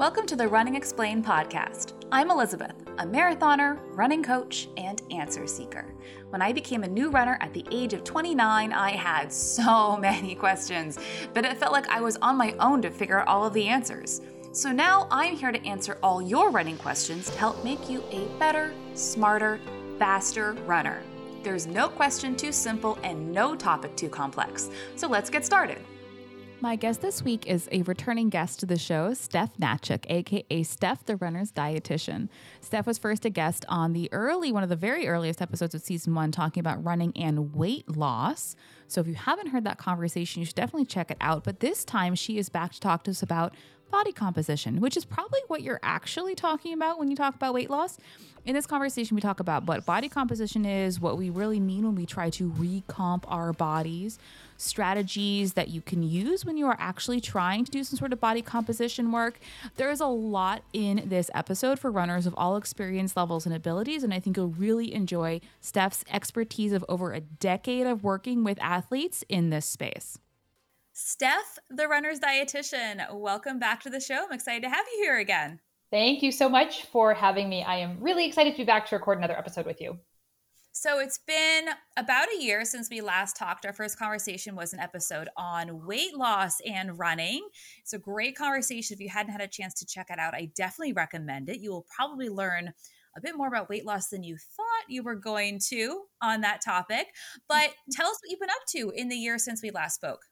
Welcome to the Running Explained podcast. I'm Elizabeth, a marathoner, running coach, and answer seeker. When I became a new runner at the age of 29, I had so many questions, but it felt like I was on my own to figure out all of the answers. So now I'm here to answer all your running questions to help make you a better, smarter, faster runner. There's no question too simple and no topic too complex. So let's get started. My guest this week is a returning guest to the show, Steph Hnatiuk, aka Steph, the runner's dietitian. Steph was first a guest on the early, one of the very earliest episodes of season one, talking about running and weight loss. So if you haven't heard that conversation, you should definitely check it out. But this time, she is back to talk to us about body composition, which is probably what you're actually talking about when you talk about weight loss. In this conversation, we talk about what body composition is, what we really mean when we try to recomp our bodies, strategies that you can use when you are actually trying to do some sort of body composition work. There is a lot in this episode for runners of all experience levels and abilities, and I think you'll really enjoy Steph's expertise of over a decade of working with athletes in this space. Steph, the runner's dietitian, welcome back to the show. I'm excited to have you here again. Thank you so much for having me. I am really excited to be back to record another episode with you. So it's been about a year since we last talked. Our first conversation was an episode on weight loss and running. It's a great conversation. If you hadn't had a chance to check it out, I definitely recommend it. You will probably learn a bit more about weight loss than you thought you were going to on that topic. But tell us what you've been up to in the year since we last spoke.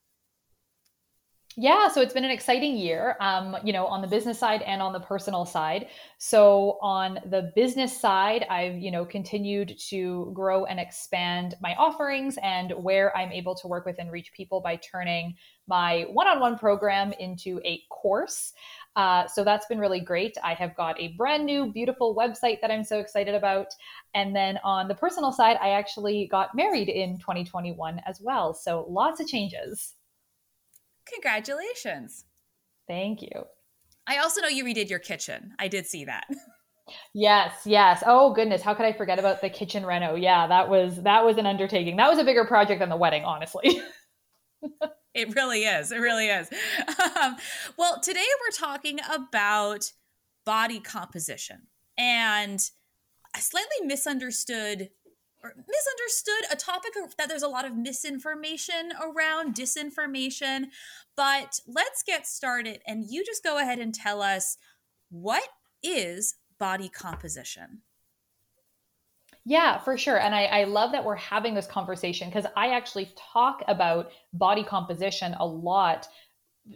Yeah, so it's been an exciting year, um, you know, on the business side and on the personal side. So on the business side, I've, you know, continued to grow and expand my offerings and where I'm able to work with and reach people by turning my one-on-one program into a course. Uh, so that's been really great. I have got a brand new, beautiful website that I'm so excited about. And then on the personal side, I actually got married in 2021 as well. So lots of changes. Congratulations. Thank you. I also know you redid your kitchen. I did see that. Yes, yes. Oh goodness, how could I forget about the kitchen reno? Yeah, that was that was an undertaking. That was a bigger project than the wedding, honestly. it really is. It really is. Um, well, today we're talking about body composition and a slightly misunderstood misunderstood a topic that there's a lot of misinformation around disinformation but let's get started and you just go ahead and tell us what is body composition yeah, for sure. And I, I, love that we're having this conversation because I actually talk about body composition a lot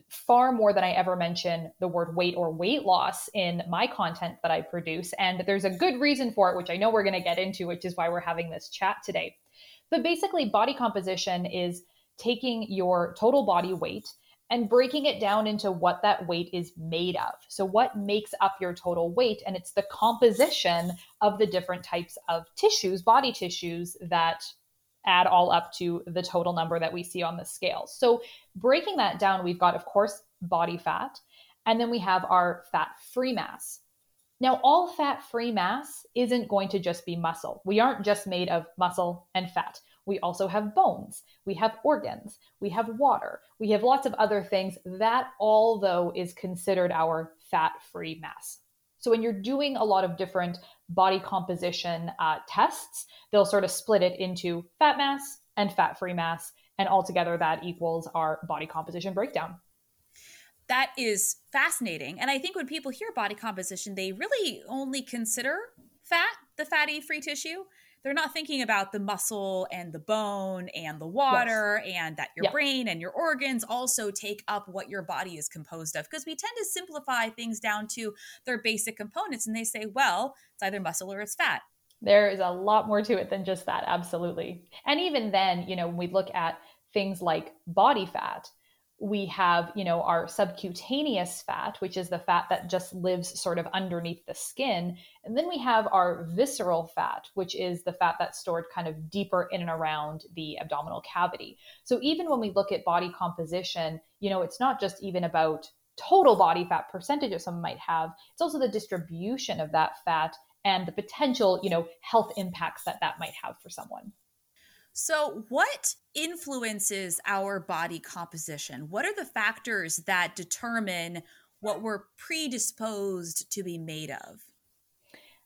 far more than I ever mention the word weight or weight loss in my content that I produce. And there's a good reason for it, which I know we're going to get into, which is why we're having this chat today. But basically, body composition is taking your total body weight and breaking it down into what that weight is made of. So, what makes up your total weight? And it's the composition of the different types of tissues, body tissues that add all up to the total number that we see on the scale. So, breaking that down, we've got, of course, body fat, and then we have our fat free mass. Now, all fat free mass isn't going to just be muscle. We aren't just made of muscle and fat. We also have bones, we have organs, we have water, we have lots of other things. That all, though, is considered our fat free mass. So when you're doing a lot of different body composition uh, tests, they'll sort of split it into fat mass and fat free mass. And altogether, that equals our body composition breakdown. That is fascinating. And I think when people hear body composition, they really only consider fat, the fatty free tissue they're not thinking about the muscle and the bone and the water yes. and that your brain and your organs also take up what your body is composed of because we tend to simplify things down to their basic components and they say well it's either muscle or it's fat. There is a lot more to it than just that absolutely. And even then you know when we look at things like body fat we have, you know, our subcutaneous fat, which is the fat that just lives sort of underneath the skin. And then we have our visceral fat, which is the fat that's stored kind of deeper in and around the abdominal cavity. So even when we look at body composition, you know, it's not just even about total body fat percentage that someone might have, it's also the distribution of that fat and the potential, you know, health impacts that that might have for someone. So, what influences our body composition? What are the factors that determine what we're predisposed to be made of?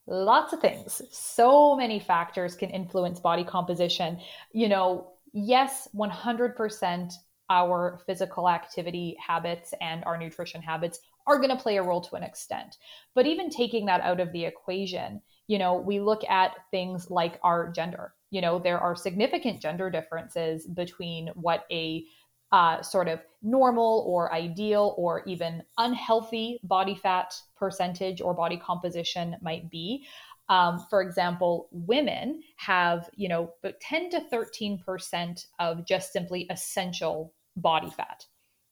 Lots of things. So many factors can influence body composition. You know, yes, 100% our physical activity habits and our nutrition habits are going to play a role to an extent. But even taking that out of the equation, you know, we look at things like our gender. You know, there are significant gender differences between what a uh, sort of normal or ideal or even unhealthy body fat percentage or body composition might be. Um, for example, women have, you know, 10 to 13% of just simply essential body fat.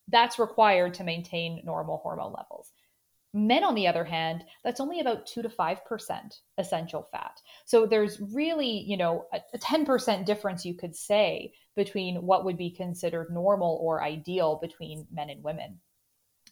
That's required to maintain normal hormone levels. Men, on the other hand, that's only about 2 to 5% essential fat. So there's really, you know, a, a 10% difference, you could say, between what would be considered normal or ideal between men and women.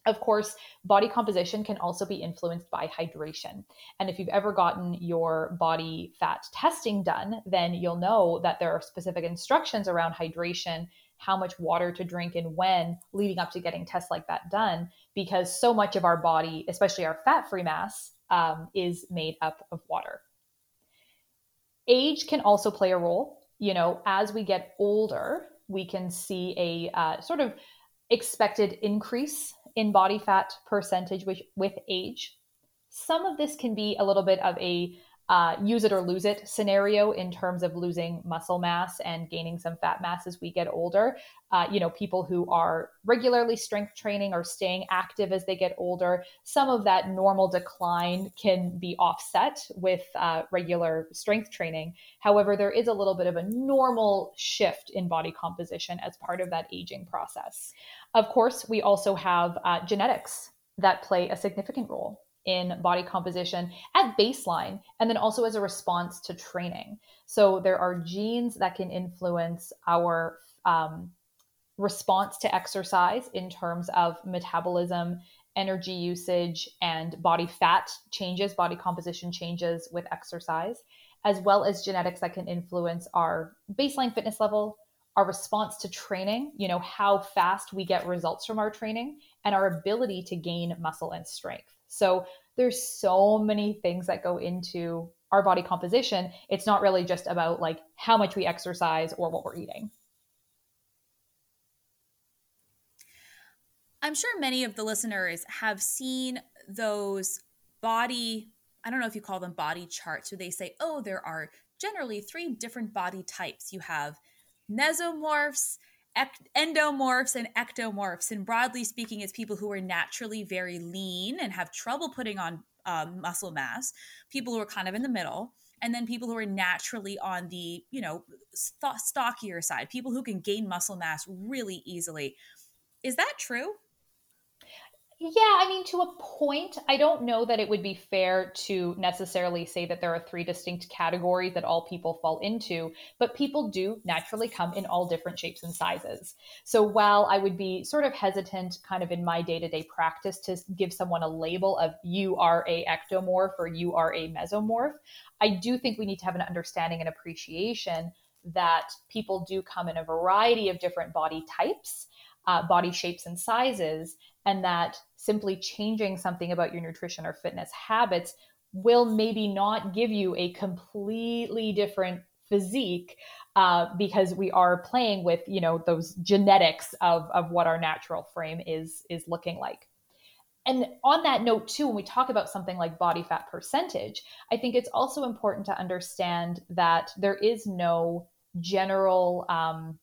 Of course, body composition can also be influenced by hydration. And if you've ever gotten your body fat testing done, then you'll know that there are specific instructions around hydration how much water to drink and when leading up to getting tests like that done because so much of our body especially our fat free mass um, is made up of water. Age can also play a role. You know as we get older we can see a uh, sort of expected increase in body fat percentage with, with age. Some of this can be a little bit of a uh, use it or lose it scenario in terms of losing muscle mass and gaining some fat mass as we get older. Uh, you know, people who are regularly strength training or staying active as they get older, some of that normal decline can be offset with uh, regular strength training. However, there is a little bit of a normal shift in body composition as part of that aging process. Of course, we also have uh, genetics that play a significant role in body composition at baseline and then also as a response to training. So there are genes that can influence our um, response to exercise in terms of metabolism, energy usage, and body fat changes, body composition changes with exercise, as well as genetics that can influence our baseline fitness level, our response to training, you know, how fast we get results from our training, and our ability to gain muscle and strength. So there's so many things that go into our body composition. It's not really just about like how much we exercise or what we're eating. I'm sure many of the listeners have seen those body, I don't know if you call them body charts, where they say, oh, there are generally three different body types. You have mesomorphs, endomorphs and ectomorphs. And broadly speaking, it's people who are naturally very lean and have trouble putting on um, muscle mass, people who are kind of in the middle, and then people who are naturally on the, you know, st- stockier side, people who can gain muscle mass really easily. Is that true? Yeah, I mean, to a point, I don't know that it would be fair to necessarily say that there are three distinct categories that all people fall into, but people do naturally come in all different shapes and sizes. So while I would be sort of hesitant kind of in my day to day practice to give someone a label of you are a ectomorph or you are a mesomorph, I do think we need to have an understanding and appreciation that people do come in a variety of different body types. Uh, body shapes and sizes, and that simply changing something about your nutrition or fitness habits will maybe not give you a completely different physique uh, because we are playing with you know those genetics of, of what our natural frame is is looking like. And on that note too when we talk about something like body fat percentage i think it's also important to understand that there is no general um,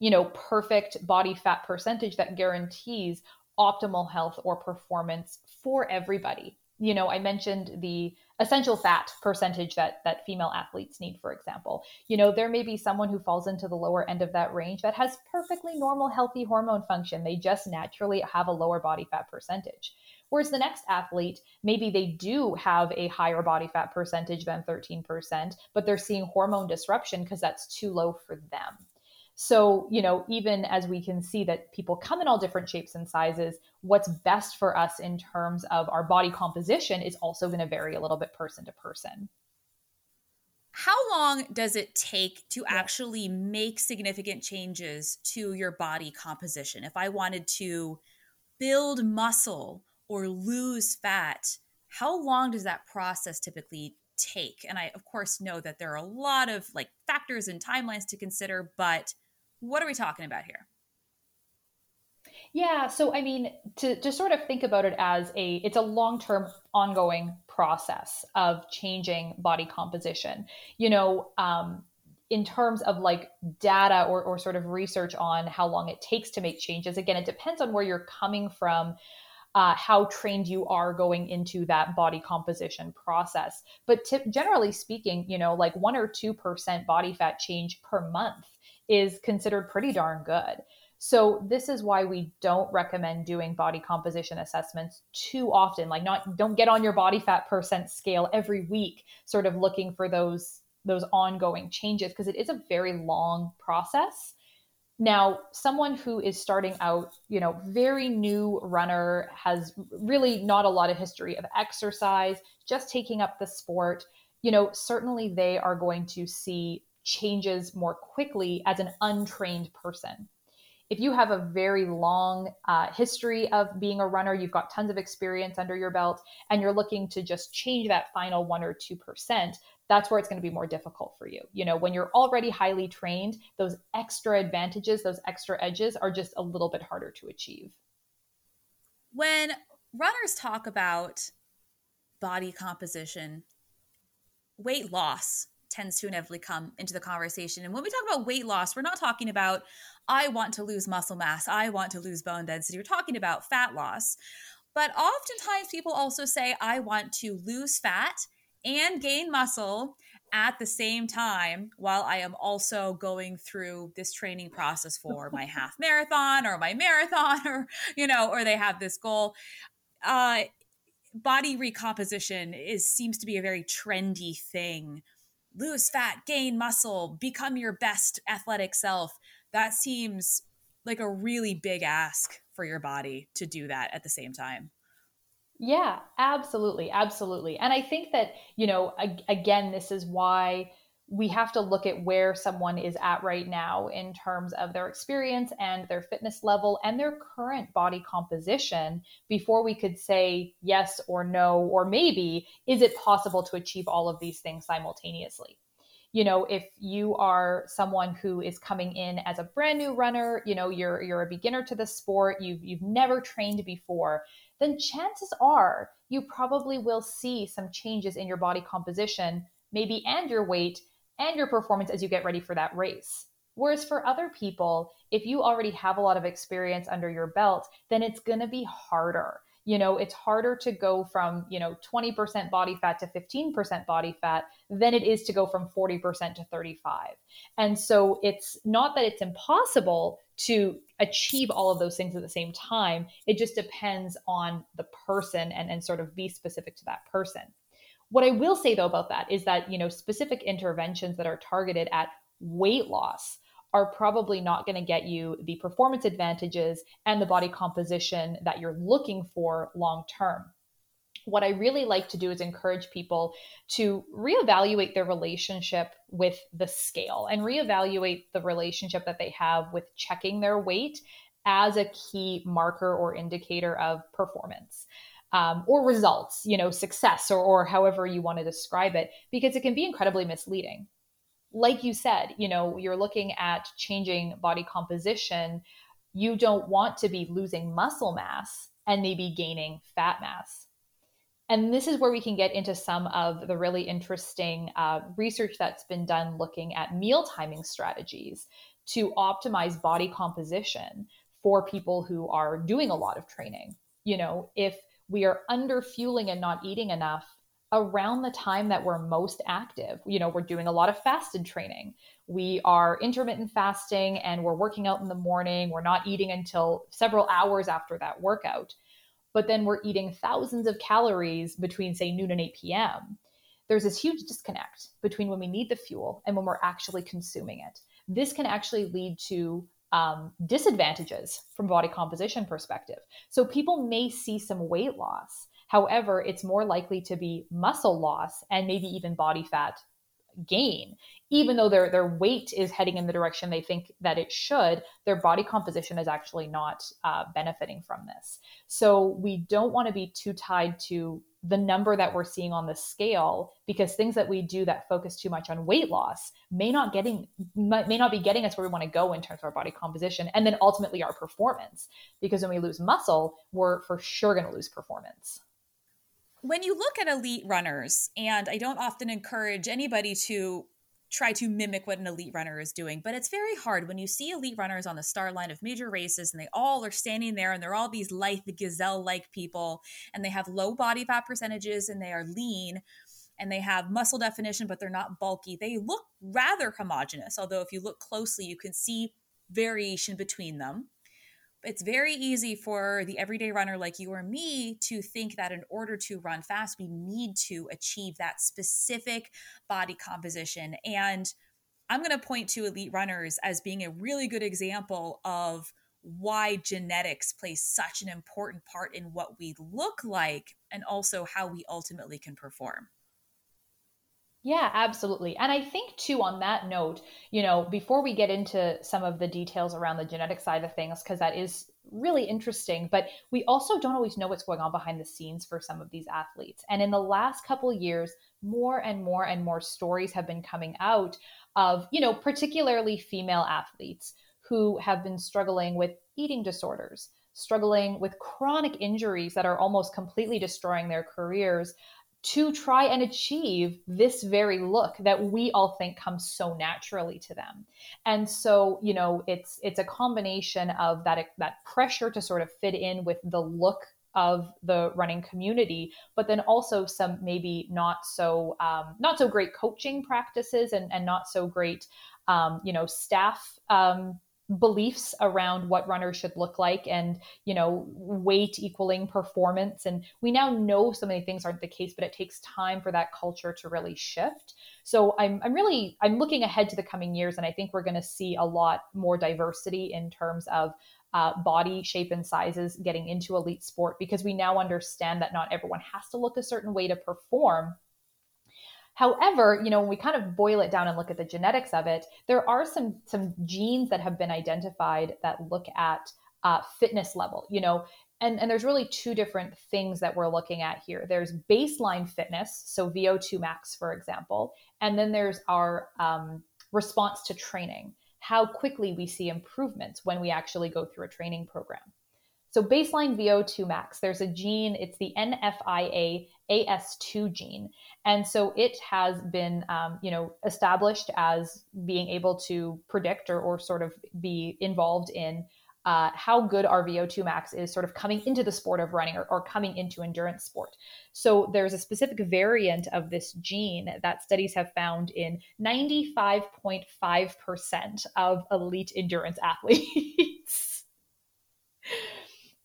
you know perfect body fat percentage that guarantees optimal health or performance for everybody. You know, I mentioned the essential fat percentage that that female athletes need for example. You know, there may be someone who falls into the lower end of that range that has perfectly normal healthy hormone function. They just naturally have a lower body fat percentage. Whereas the next athlete, maybe they do have a higher body fat percentage than 13%, but they're seeing hormone disruption because that's too low for them. So, you know, even as we can see that people come in all different shapes and sizes, what's best for us in terms of our body composition is also going to vary a little bit person to person. How long does it take to actually make significant changes to your body composition? If I wanted to build muscle or lose fat, how long does that process typically take? And I, of course, know that there are a lot of like factors and timelines to consider, but what are we talking about here? Yeah, so I mean, to, to sort of think about it as a it's a long-term ongoing process of changing body composition. You know, um, in terms of like data or, or sort of research on how long it takes to make changes, again, it depends on where you're coming from. Uh, how trained you are going into that body composition process. But t- generally speaking, you know, like one or 2% body fat change per month is considered pretty darn good. So this is why we don't recommend doing body composition assessments too often. Like not don't get on your body fat percent scale every week sort of looking for those those ongoing changes because it is a very long process. Now, someone who is starting out, you know, very new runner has really not a lot of history of exercise, just taking up the sport, you know, certainly they are going to see changes more quickly as an untrained person if you have a very long uh, history of being a runner, you've got tons of experience under your belt, and you're looking to just change that final one or 2%, that's where it's going to be more difficult for you. You know, when you're already highly trained, those extra advantages, those extra edges are just a little bit harder to achieve. When runners talk about body composition, weight loss tends to inevitably come into the conversation. And when we talk about weight loss, we're not talking about, I want to lose muscle mass, I want to lose bone density. We're talking about fat loss. But oftentimes people also say, I want to lose fat and gain muscle at the same time while I am also going through this training process for my half marathon or my marathon or, you know, or they have this goal. Uh, body recomposition is seems to be a very trendy thing lose fat, gain muscle, become your best athletic self. That seems like a really big ask for your body to do that at the same time. Yeah, absolutely. Absolutely. And I think that, you know, again, this is why we have to look at where someone is at right now in terms of their experience and their fitness level and their current body composition before we could say yes or no, or maybe is it possible to achieve all of these things simultaneously? You know, if you are someone who is coming in as a brand new runner, you know, you're you're a beginner to the sport, you've you've never trained before, then chances are you probably will see some changes in your body composition, maybe and your weight and your performance as you get ready for that race. Whereas for other people, if you already have a lot of experience under your belt, then it's going to be harder. You know, it's harder to go from, you know, 20% body fat to 15% body fat than it is to go from 40% to 35. And so it's not that it's impossible to achieve all of those things at the same time. It just depends on the person and, and sort of be specific to that person. What I will say though about that is that, you know, specific interventions that are targeted at weight loss are probably not going to get you the performance advantages and the body composition that you're looking for long term. What I really like to do is encourage people to reevaluate their relationship with the scale and reevaluate the relationship that they have with checking their weight as a key marker or indicator of performance um, or results, you know, success or, or however you want to describe it, because it can be incredibly misleading. Like you said, you know, you're looking at changing body composition. You don't want to be losing muscle mass and maybe gaining fat mass. And this is where we can get into some of the really interesting uh, research that's been done looking at meal timing strategies to optimize body composition for people who are doing a lot of training. You know, if we are under fueling and not eating enough around the time that we're most active. You know, we're doing a lot of fasted training. We are intermittent fasting and we're working out in the morning. We're not eating until several hours after that workout. But then we're eating thousands of calories between, say, noon and 8 p.m. There's this huge disconnect between when we need the fuel and when we're actually consuming it. This can actually lead to um, disadvantages from body composition perspective. So people may see some weight loss. However, it's more likely to be muscle loss and maybe even body fat gain even though their their weight is heading in the direction they think that it should their body composition is actually not uh, benefiting from this so we don't want to be too tied to the number that we're seeing on the scale because things that we do that focus too much on weight loss may not getting may not be getting us where we want to go in terms of our body composition and then ultimately our performance because when we lose muscle we're for sure going to lose performance. When you look at elite runners and i don't often encourage anybody to try to mimic what an elite runner is doing. But it's very hard when you see elite runners on the star line of major races and they all are standing there and they're all these lithe, gazelle like people and they have low body fat percentages and they are lean and they have muscle definition, but they're not bulky. They look rather homogenous, although if you look closely, you can see variation between them it's very easy for the everyday runner like you or me to think that in order to run fast, we need to achieve that specific body composition. And I'm going to point to elite runners as being a really good example of why genetics plays such an important part in what we look like and also how we ultimately can perform. Yeah, absolutely. And I think, too, on that note, you know, before we get into some of the details around the genetic side of things, because that is really interesting, but we also don't always know what's going on behind the scenes for some of these athletes. And in the last couple years, more and more and more stories have been coming out of, you know, particularly female athletes who have been struggling with eating disorders, struggling with chronic injuries that are almost completely destroying their careers to try and achieve this very look that we all think comes so naturally to them. And so you know it's it's a combination of that that pressure to sort of fit in with the look of the running community but then also some maybe not so um, not so great coaching practices and, and not so great um, you know staff um, beliefs around what runners should look like and you know weight equaling performance. And we now know so many things aren't the case but it takes time for that culture to really shift. So i'm, I'm really i'm looking ahead to the coming years and i think we're going to see a lot more diversity in terms of uh, body shape and sizes getting into elite sport because we now understand that not everyone has to look a certain way to perform However, you know, when we kind of boil it down and look at the genetics of it, there are some some genes that have been identified that look at uh, fitness level. You know, and, and there's really two different things that we're looking at here. There's baseline fitness, so VO2 max, for example, and then there's our um, response to training, how quickly we see improvements when we actually go through a training program. So baseline VO2 max, there's a gene, it's the NFIA AS2 gene. And so it has been, um, you know, established as being able to predict or, or sort of be involved in uh, how good our VO2 max is sort of coming into the sport of running or, or, coming into endurance sport. So there's a specific variant of this gene that studies have found in 95.5% of elite endurance athletes.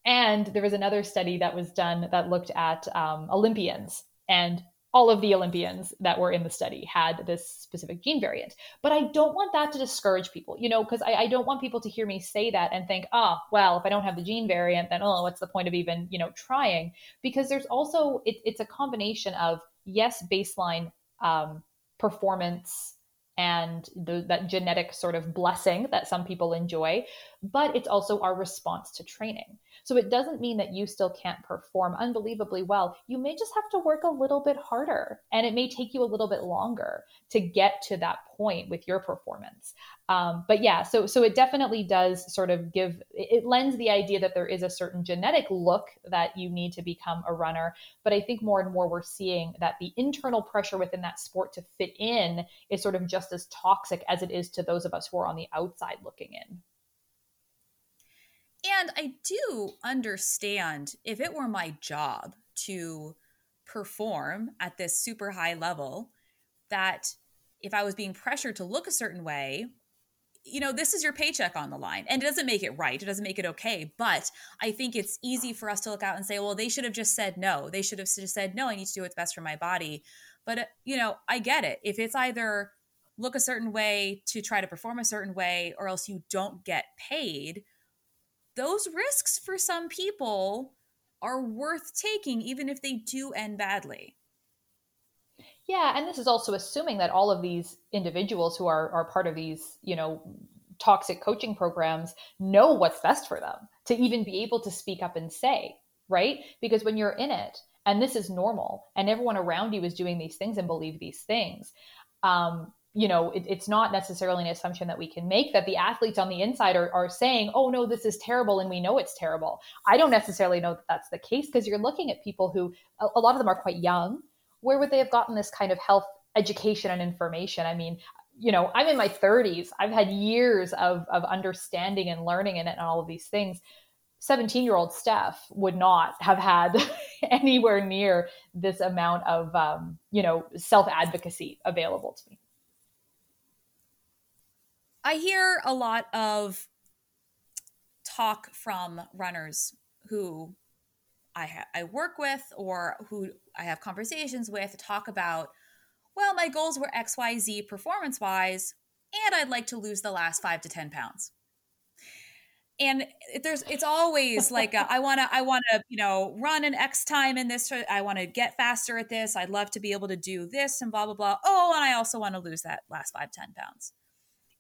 And there was another study that was done that looked at um, Olympians, and all of the Olympians that were in the study had this specific gene variant. But I don't want that to discourage people, you know, because I, I, don't want people to hear me say that and think, oh, well, if I don't have the gene variant, then oh, what's the point of even, you know, trying? Because there's also it, it's a combination of yes, baseline um, performance and the, that genetic sort of blessing that some people enjoy, but it's also our response to training. So it doesn't mean that you still can't perform unbelievably well. You may just have to work a little bit harder and it may take you a little bit longer to get to that point with your performance. Um, but yeah, so so it definitely does sort of give it lends the idea that there is a certain genetic look that you need to become a runner. But I think more and more we're seeing that the internal pressure within that sport to fit in is sort of just as toxic as it is to those of us who are on the outside looking in. And I do understand if it were my job to perform at this super high level, that if I was being pressured to look a certain way, you know, this is your paycheck on the line. And it doesn't make it right. It doesn't make it okay. But I think it's easy for us to look out and say, well, they should have just said no. They should have just said, no, I need to do what's best for my body. But, uh, you know, I get it. If it's either look a certain way to try to perform a certain way or else you don't get paid, those risks for some people are worth taking, even if they do end badly. Yeah, and this is also assuming that all of these individuals who are are part of these, you know, toxic coaching programs know what's best for them to even be able to speak up and say, right? Because when you're in it and this is normal and everyone around you is doing these things and believe these things, um, you know, it, it's not necessarily an assumption that we can make that the athletes on the inside are, are saying, oh, no, this is terrible. And we know it's terrible. I don't necessarily know that that's the case because you're looking at people who, a, a lot of them are quite young. Where would they have gotten this kind of health education and information? I mean, you know, I'm in my 30s. I've had years of, of understanding and learning and, and all of these things. 17 year old Steph would not have had anywhere near this amount of, um, you know, self advocacy available to me. I hear a lot of talk from runners who I, ha- I work with or who I have conversations with talk about well, my goals were XYZ performance wise, and I'd like to lose the last five to 10 pounds. And there's, it's always like, a, I want to, I want to, you know, run an X time in this. I want to get faster at this. I'd love to be able to do this and blah, blah, blah. Oh, and I also want to lose that last five, 10 pounds.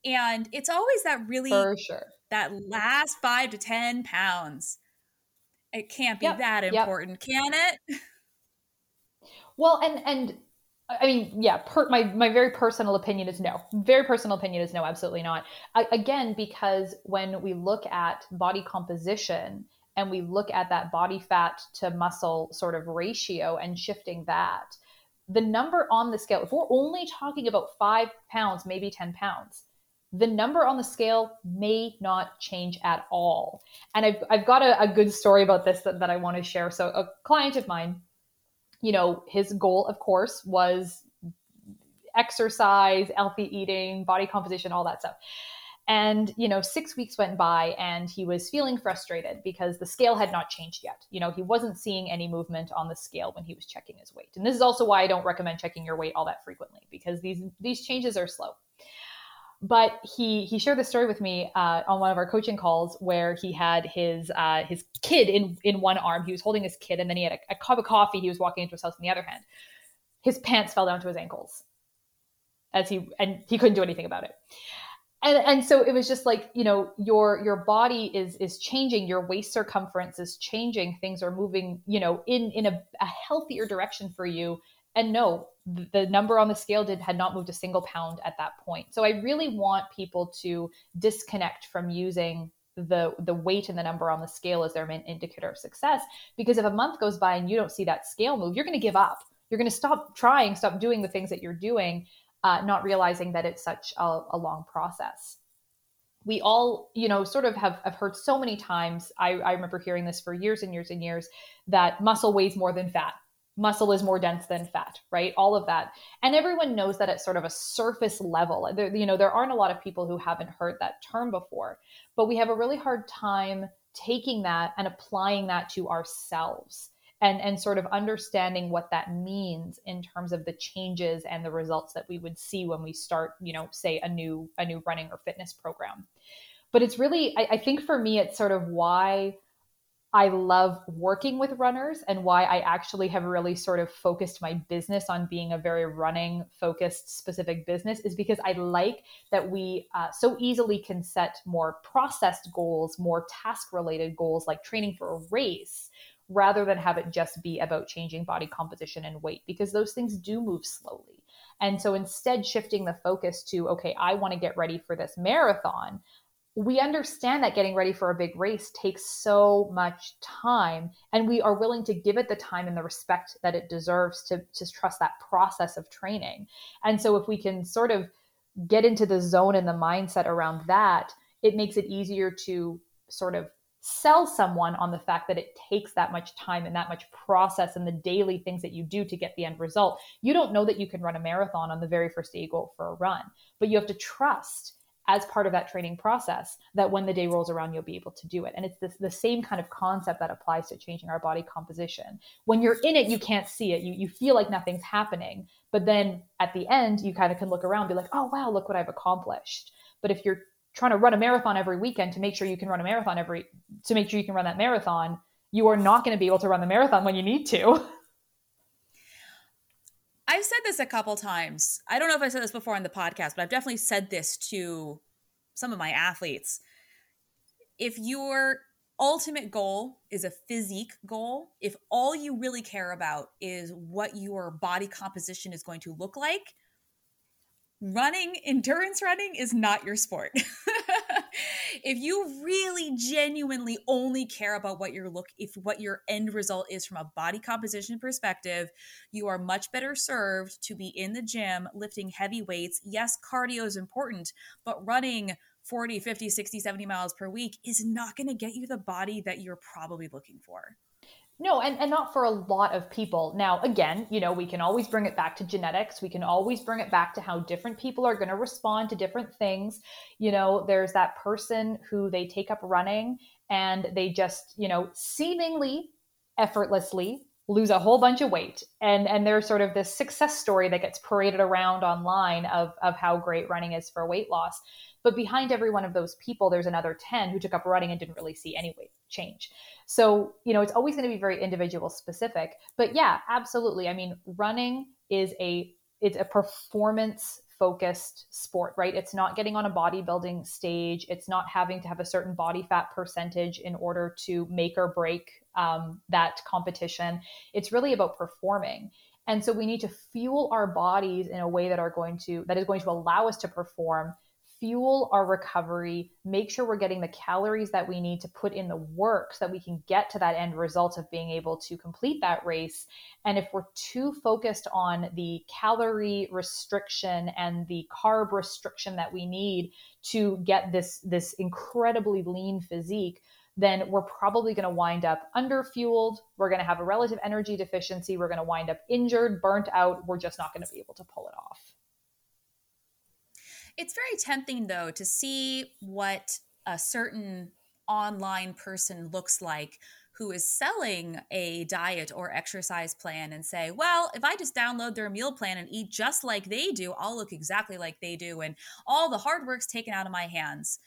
And it's always that really, for sure, that last five to 10 pounds. It can't be yep, that important, yep. can it? Well, and, and, I mean, yeah, per, my my very personal opinion is no. Very personal opinion is no, absolutely not. I, again, because when we look at body composition and we look at that body fat to muscle sort of ratio and shifting that, the number on the scale, if we're only talking about five pounds, maybe 10 pounds, the number on the scale may not change at all. And I've, I've got a, a good story about this that, that I want to share. So, a client of mine, you know, his goal, of course, was exercise, healthy eating, body composition, all that stuff. And, you know, six weeks went by and he was feeling frustrated because the scale had not changed yet. You know, he wasn't seeing any movement on the scale when he was checking his weight. And this is also why I don't recommend checking your weight all that frequently because these these changes are slow but he he shared this story with me uh, on one of our coaching calls where he had his uh, his kid in in one arm. He was holding his kid, and then he had a, a, cup of coffee. He was walking into his house in the other hand. His pants fell down to his ankles, as he and he couldn't do anything about it. And and so it was just like you know your your body is is changing. Your waist circumference is changing. Things are moving you know in in a, a healthier direction for you and no the number on the scale did had not moved a single pound at that point. So i really want people to disconnect from using the the weight and the number on the scale as their main indicator of success. Because if a month goes by and you don't see that scale move you're going to give up. You're going to stop trying stop doing the things that you're doing uh, not realizing that it's such a, a long process. We all you know sort of have, have heard so many times I, I remember hearing this for years and years and years that muscle weighs more than fat muscle is more dense than fat right? All of that. And everyone knows that at sort of a surface level. There, you know there aren't a lot of people who haven't heard that term before but we have a really hard time taking that and applying that to ourselves and and sort of understanding what that means in terms of the changes and the results that we would see when we start you know say a new a new running or fitness program. But it's really I, I think for me it's sort of why I love working with runners and why I actually have really sort of focused my business on being a very running focused specific business is because I like that we uh, so easily can set more processed goals, more task related goals like training for a race rather than have it just be about changing body composition and weight because those things do move slowly. And so instead, shifting the focus to, okay, I want to get ready for this marathon we understand that getting ready for a big race takes so much time and we are willing to give it the time and the respect that it deserves to to trust that process of training. And so if we can sort of get into the zone and the mindset around that it makes it easier to sort of sell someone on the fact that it takes that much time and that much process and the daily things that you do to get the end result. You don't know that you can run a marathon on the very first day you go for a run but you have to trust as part of that training process that when the day rolls around you'll be able to do it. And it's this, the same kind of concept that applies to changing our body composition. When you're in it you can't see it. You, you feel like nothing's happening. But then at the end you kind of can look around be like oh wow look what i've accomplished. But if you're trying to run a marathon every weekend to make sure you can run a marathon every to make sure you can run that marathon you are not going to be able to run the marathon when you need to I've said this a couple times. I don't know if I said this before on the podcast, but I've definitely said this to some of my athletes. If your ultimate goal is a physique goal, if all you really care about is what your body composition is going to look like, running, endurance running is not your sport. if you really genuinely only care about what your look if what your end result is from a body composition perspective, you are much better served to be in the gym lifting heavy weights. Yes, cardio is important, but running 40, 50, 60, 70 miles per week is not going to get you the body that you're probably looking for. No, and, and not for a lot of people. Now, again, you know, we can always bring it back to genetics. We can always bring it back to how different people are going to respond to different things. You know, there's that person who they take up running and they just, you know, seemingly effortlessly lose a whole bunch of weight and and there's sort of this success story that gets paraded around online of of how great running is for weight loss but behind every one of those people, there's another 10 who took up running and didn't really see any weight change. So, you know, it's always going to be very individual specific. But yeah, absolutely. I mean, running is a it's a performance focused sport, right? It's not getting on a bodybuilding stage. It's not having to have a certain body fat percentage in order to make or break um, that competition. It's really about performing. And so we need to fuel our bodies in a way that are going to that is going to allow us to perform fuel our recovery, make sure we're getting the calories that we need to put in the work so that we can get to that end result of being able to complete that race. And if we're too focused on the calorie restriction and the carb restriction that we need to get this this incredibly lean physique, then we're probably going to wind up underfueled. We're going to have a relative energy deficiency. We're going to wind up injured, burnt out. We're just not going to be able to pull it off. It's very tempting, though, to see what a certain online person looks like who is selling a diet or exercise plan and say, well, if I just download their meal plan and eat just like they do, I'll look exactly like they do. And all the hard work's taken out of my hands.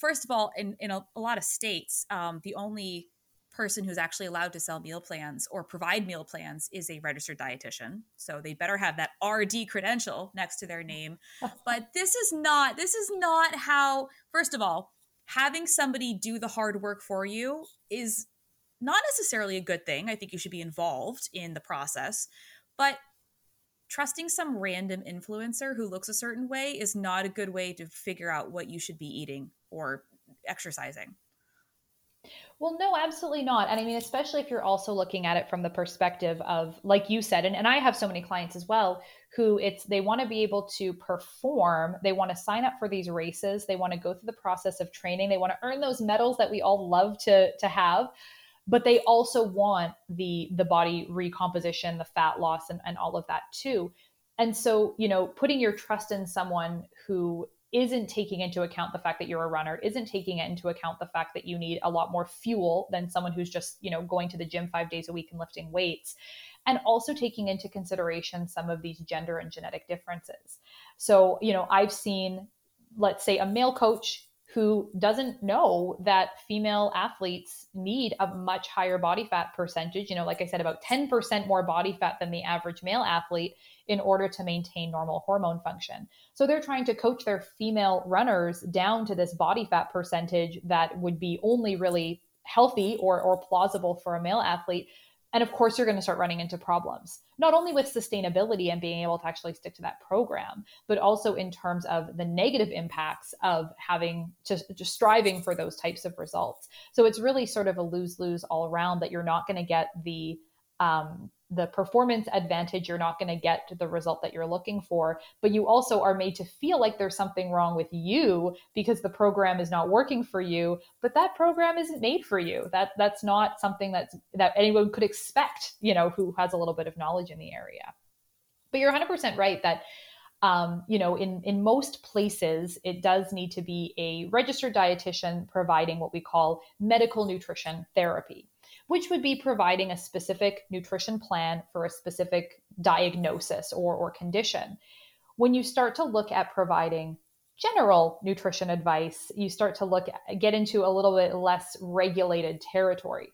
First of all, in, in a, a lot of states, um, the only person who's actually allowed to sell meal plans or provide meal plans is a registered dietitian. So they better have that RD credential next to their name. but this is not this is not how first of all, having somebody do the hard work for you is not necessarily a good thing. I think you should be involved in the process, but trusting some random influencer who looks a certain way is not a good way to figure out what you should be eating or exercising. Well, no, absolutely not. And I mean, especially if you're also looking at it from the perspective of, like you said, and, and I have so many clients as well who it's they want to be able to perform, they want to sign up for these races, they want to go through the process of training, they want to earn those medals that we all love to to have, but they also want the the body recomposition, the fat loss, and, and all of that too. And so, you know, putting your trust in someone who isn't taking into account the fact that you're a runner, isn't taking into account the fact that you need a lot more fuel than someone who's just, you know, going to the gym 5 days a week and lifting weights. And also taking into consideration some of these gender and genetic differences. So, you know, I've seen let's say a male coach who doesn't know that female athletes need a much higher body fat percentage, you know, like I said, about 10% more body fat than the average male athlete in order to maintain normal hormone function. So they're trying to coach their female runners down to this body fat percentage that would be only really healthy or, or plausible for a male athlete and of course, you're going to start running into problems, not only with sustainability and being able to actually stick to that program, but also in terms of the negative impacts of having to just striving for those types of results. So it's really sort of a lose lose all around that you're not going to get the um, the performance advantage, you're not going to get the result that you're looking for. But you also are made to feel like there's something wrong with you because the program is not working for you. But that program isn't made for you. That that's not something that's that anyone could expect. You know, who has a little bit of knowledge in the area. But you're 100% right that um, you know, in, in most places, it does need to be a registered dietitian providing what we call medical nutrition therapy which would be providing a specific nutrition plan for a specific diagnosis or, or condition. When you start to look at providing general nutrition advice, you start to look get into a little bit less regulated territory.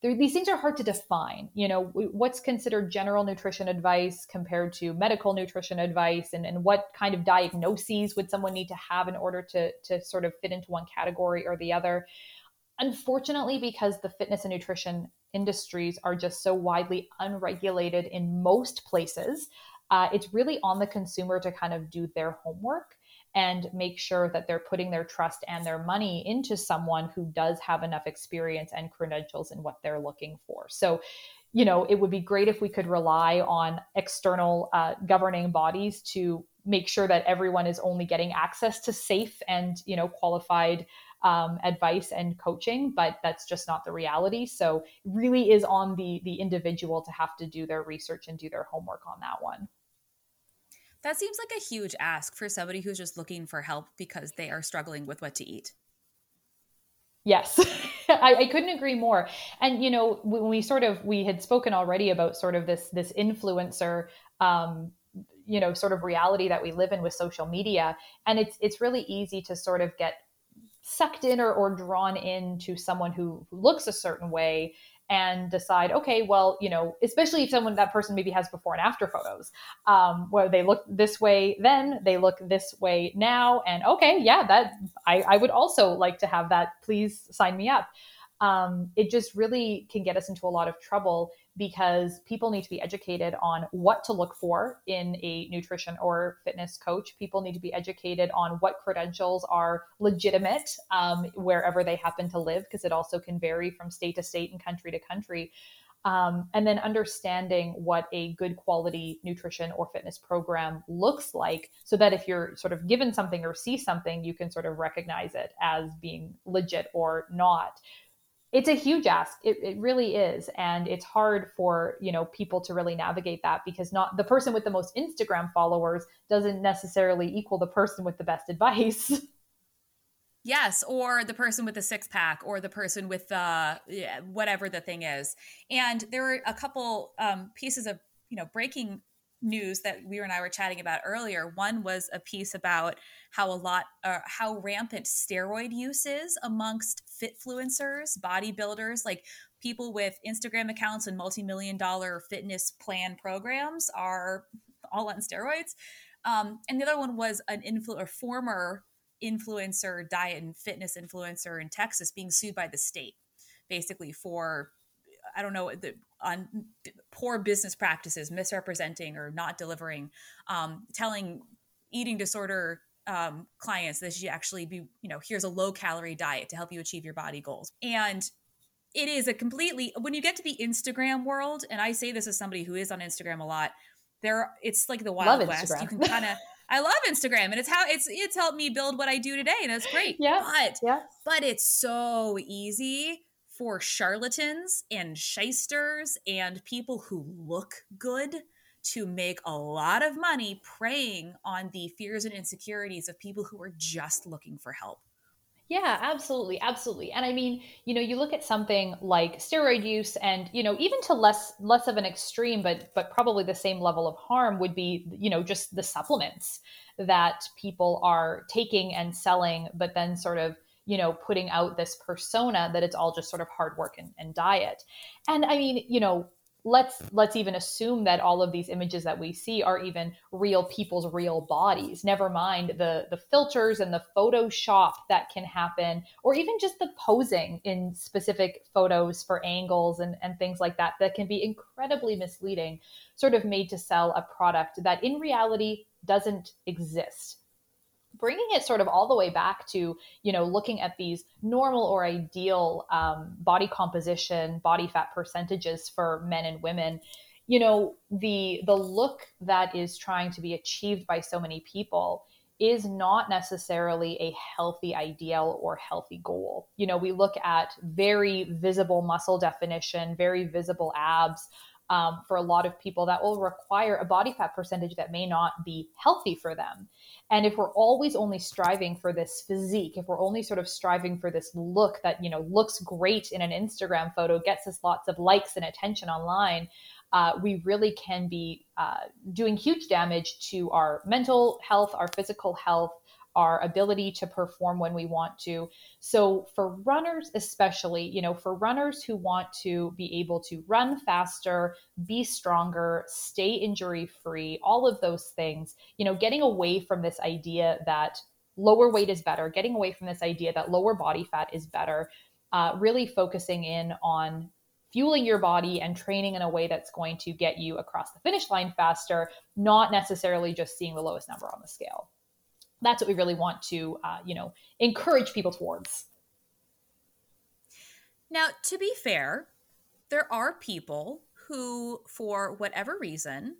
these things are hard to define. You know, what's considered general nutrition advice compared to medical nutrition advice, and, and what kind of diagnoses would someone need to have in order to, to sort of fit into one category or the other. Unfortunately, because the fitness and nutrition industries are just so widely unregulated in most places, uh, it's really on the consumer to kind of do their homework and make sure that they're putting their trust and their money into someone who does have enough experience and credentials in what they're looking for. So, you know, it would be great if we could rely on external uh, governing bodies to make sure that everyone is only getting access to safe and, you know, qualified um, advice and coaching, but that's just not the reality. So, really is on the the individual to have to do their research and do their homework on that one. That seems like a huge ask for somebody who's just looking for help because they are struggling with what to eat. Yes, I, I, couldn't agree more. And you know, when we sort of we had spoken already about sort of this this influencer, um, you know, sort of reality that we live in with social media, and it's it's really easy to sort of get sucked in or, or drawn into someone who, who looks a certain way and decide, okay, well, you know, especially if someone that person maybe has before and after photos, um, where they look this way then, they look this way now, and okay, yeah, that I, I would also like to have that. Please sign me up. Um, it just really can get us into a lot of trouble because people need to be educated on what to look for in a nutrition or fitness coach. People need to be educated on what credentials are legitimate um, wherever they happen to live, because it also can vary from state to state and country to country. Um, and then understanding what a good quality nutrition or fitness program looks like so that if you're sort of given something or see something, you can sort of recognize it as being legit or not it's a huge ask. It, it really is. And it's hard for you know people to really navigate that because not the person with the most instagram followers doesn't necessarily equal the person with the best advice. Yes or the person with the six pack or the person with the yeah, whatever the thing is. And there were a couple um, pieces of you know breaking news that we were and I were chatting about earlier. One was a piece about how a lot, uh, how rampant steroid use is amongst fitfluencers, bodybuilders, like people with Instagram accounts and multi-million dollar fitness plan programs are all on steroids. Um, and the other one was an influ- or former influencer, diet and fitness influencer in Texas being sued by the state, basically for I don't know the, on poor business practices, misrepresenting or not delivering, um, telling eating disorder um, clients that should actually be, you know, here's a low calorie diet to help you achieve your body goals. And it is a completely when you get to the Instagram world, and I say this as somebody who is on Instagram a lot, there it's like the wild west. You can kind of I love Instagram and it's how it's it's helped me build what I do today and that's great. Yeah. But yeah. but it's so easy for charlatans and shysters and people who look good to make a lot of money preying on the fears and insecurities of people who are just looking for help. Yeah, absolutely, absolutely. And I mean, you know, you look at something like steroid use and, you know, even to less less of an extreme but but probably the same level of harm would be, you know, just the supplements that people are taking and selling but then sort of you know putting out this persona that it's all just sort of hard work and, and diet. And i mean you know let's let's even assume that all of these images that we see are even real people's real bodies never mind the the filters and the photoshop that can happen or even just the posing in specific photos for angles and and things like that that can be incredibly misleading sort of made to sell a product that in reality doesn't exist bringing it sort of all the way back to you know looking at these normal or ideal um, body composition body fat percentages for men and women you know the the look that is trying to be achieved by so many people is not necessarily a healthy ideal or healthy goal. You know we look at very visible muscle definition very visible abs um, for a lot of people that will require a body fat percentage that may not be healthy for them. And if we're always only striving for this physique, if we're only sort of striving for this look that, you know, looks great in an Instagram photo, gets us lots of likes and attention online, uh, we really can be uh, doing huge damage to our mental health, our physical health, our ability to perform when we want to. So, for runners, especially, you know, for runners who want to be able to run faster, be stronger, stay injury free, all of those things, you know, getting away from this idea that lower weight is better, getting away from this idea that lower body fat is better, uh, really focusing in on fueling your body and training in a way that's going to get you across the finish line faster, not necessarily just seeing the lowest number on the scale. That's what we really want to, uh, you know, encourage people towards. Now, to be fair, there are people who, for whatever reason,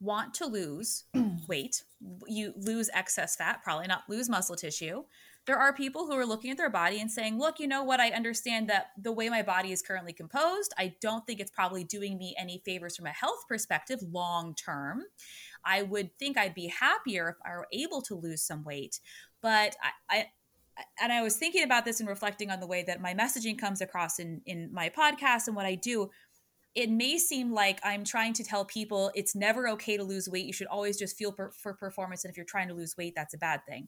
want to lose weight, you lose excess fat, probably not lose muscle tissue, there are people who are looking at their body and saying, look, you know what? I understand that the way my body is currently composed, I don't think it's probably doing me any favors from a health perspective long term. I would think I'd be happier if I were able to lose some weight. But I, I and I was thinking about this and reflecting on the way that my messaging comes across in, in my podcast and what I do. It may seem like I'm trying to tell people it's never okay to lose weight. You should always just feel per, for performance. And if you're trying to lose weight, that's a bad thing.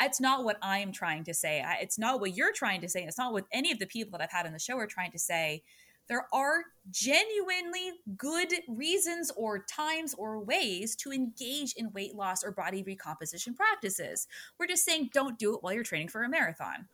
It's not what I am trying to say. It's not what you're trying to say. It's not what any of the people that I've had on the show are trying to say. There are genuinely good reasons or times or ways to engage in weight loss or body recomposition practices. We're just saying don't do it while you're training for a marathon.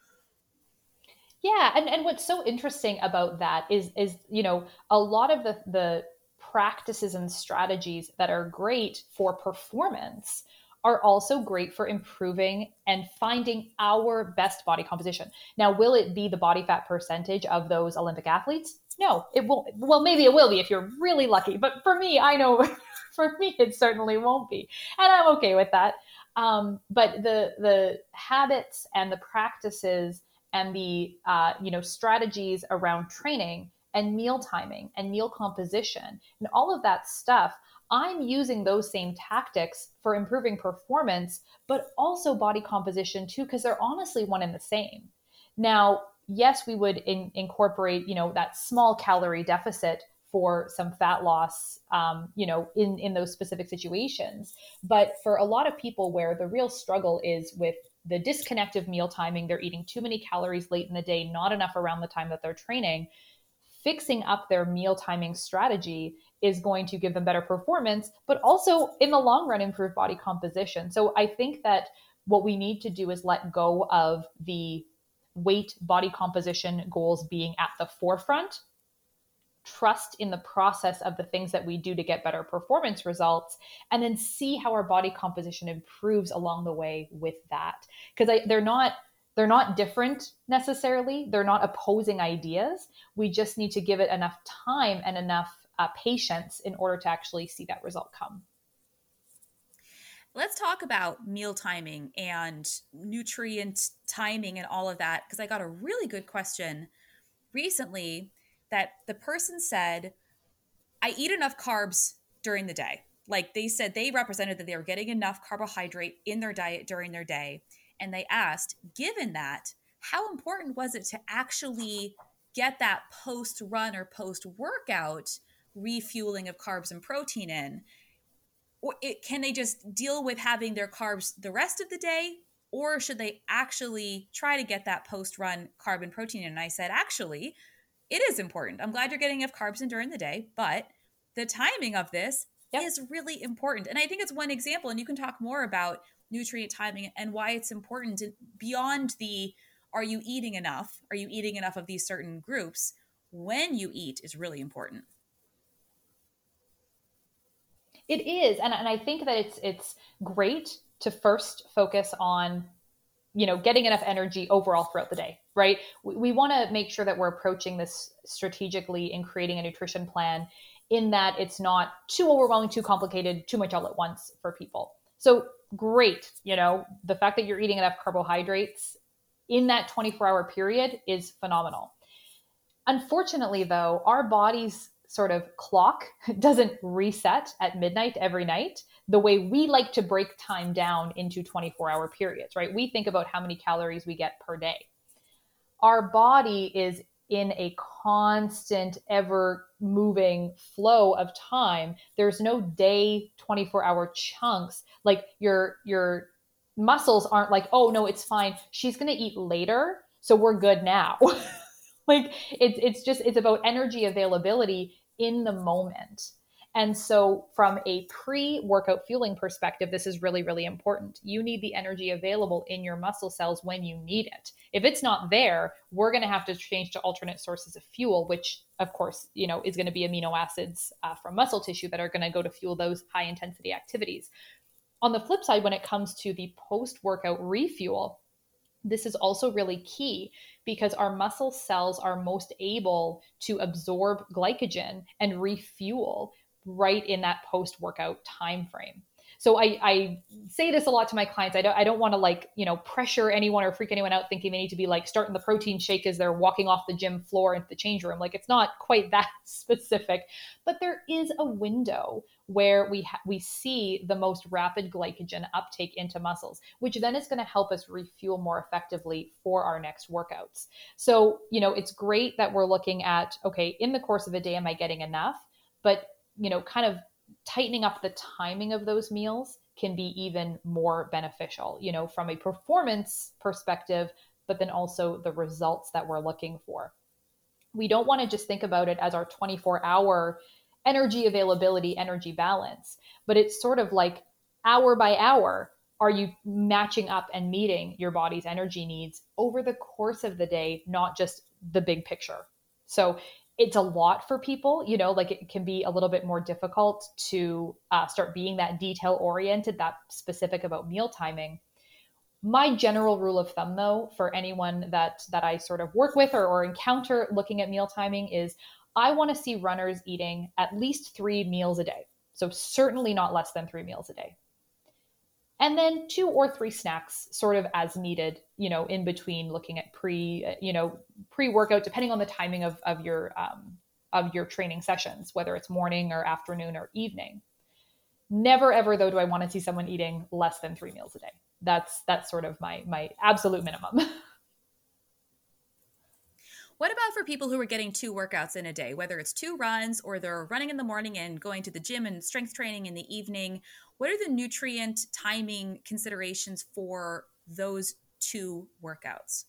Yeah, and, and what's so interesting about that is is you know a lot of the the practices and strategies that are great for performance are also great for improving and finding our best body composition. Now, will it be the body fat percentage of those Olympic athletes? No, it won't. Well, maybe it will be if you're really lucky. But for me, I know for me, it certainly won't be. And I'm okay with that. Um, but the the habits and the practices and the uh, you know strategies around training and meal timing and meal composition and all of that stuff I'm using those same tactics for improving performance, but also body composition too, because they're honestly one and the same. Now, yes, we would in, incorporate, you know, that small calorie deficit for some fat loss, um, you know, in in those specific situations. But for a lot of people, where the real struggle is with the disconnect of meal timing, they're eating too many calories late in the day, not enough around the time that they're training. Fixing up their meal timing strategy is going to give them better performance, but also in the long run, improve body composition. So I think that what we need to do is let go of the weight body composition goals being at the forefront. Trust in the process of the things that we do to get better performance results and then see how our body composition improves along the way with that. Because they're not they're not different necessarily. They're not opposing ideas. We just need to give it enough time and enough uh, patience in order to actually see that result come. Let's talk about meal timing and nutrient timing and all of that because I got a really good question recently that the person said, I eat enough carbs during the day. Like they said, they represented that they were getting enough carbohydrate in their diet during their day. And they asked, given that, how important was it to actually get that post run or post workout refueling of carbs and protein in or it, can they just deal with having their carbs the rest of the day or should they actually try to get that post run carb and protein in? And i said actually it is important. I'm glad you're getting enough carbs in during the day but the timing of this yep. is really important. And i think it's one example and you can talk more about nutrient timing and why it's important beyond the are you eating enough? Are you eating enough of these certain groups? When you eat is really important it is, and and I think that it's it's great to first focus on you know getting enough energy overall throughout the day right? We, we want to make sure that we're approaching this strategically in creating a nutrition plan in that it's not too overwhelming too complicated too much all at once for people. So great you know the fact that you're eating enough carbohydrates in that 24 hour period is phenomenal. Unfortunately though our bodies sort of clock doesn't reset at midnight every night the way we like to break time down into 24 hour periods, right? We think about how many calories we get per day. Our body is in a constant, ever moving flow of time. There's no day 24 hour chunks like your your muscles aren't like, oh no, it's fine. She's gonna eat later, so we're good now. like it's it's just it's about energy availability in the moment. And so, from a pre workout fueling perspective, this is really, really important. You need the energy available in your muscle cells when you need it. If it's not there, we're going to have to change to alternate sources of fuel, which, of course, you know, is going to be amino acids uh, from muscle tissue that are going to go to fuel those high intensity activities. On the flip side, when it comes to the post workout refuel, this is also really key because our muscle cells are most able to absorb glycogen and refuel right in that post workout time frame. So I, I say this a lot to my clients. I don't I don't want to like, you know, pressure anyone or freak anyone out thinking they need to be like starting the protein shake as they're walking off the gym floor into the change room. Like it's not quite that specific, but there is a window where we ha- we see the most rapid glycogen uptake into muscles, which then is going to help us refuel more effectively for our next workouts. So, you know, it's great that we're looking at okay, in the course of a day am I getting enough? But you know, kind of tightening up the timing of those meals can be even more beneficial, you know, from a performance perspective, but then also the results that we're looking for. We don't want to just think about it as our 24 hour energy availability, energy balance, but it's sort of like hour by hour. Are you matching up and meeting your body's energy needs over the course of the day, not just the big picture? So it's a lot for people you know like it can be a little bit more difficult to uh, start being that detail oriented that specific about meal timing. My general rule of thumb though for anyone that that i sort of work with or, or encounter looking at meal timing is i want to see runners eating at least three meals a day. So certainly not less than three meals a day and then two or three snacks sort of as needed you know in between looking at pre you know pre workout depending on the timing of, of your um, of your training sessions whether it's morning or afternoon or evening never ever though do i want to see someone eating less than three meals a day that's that's sort of my my absolute minimum What about for people who are getting two workouts in a day, whether it's two runs or they're running in the morning and going to the gym and strength training in the evening? What are the nutrient timing considerations for those two workouts?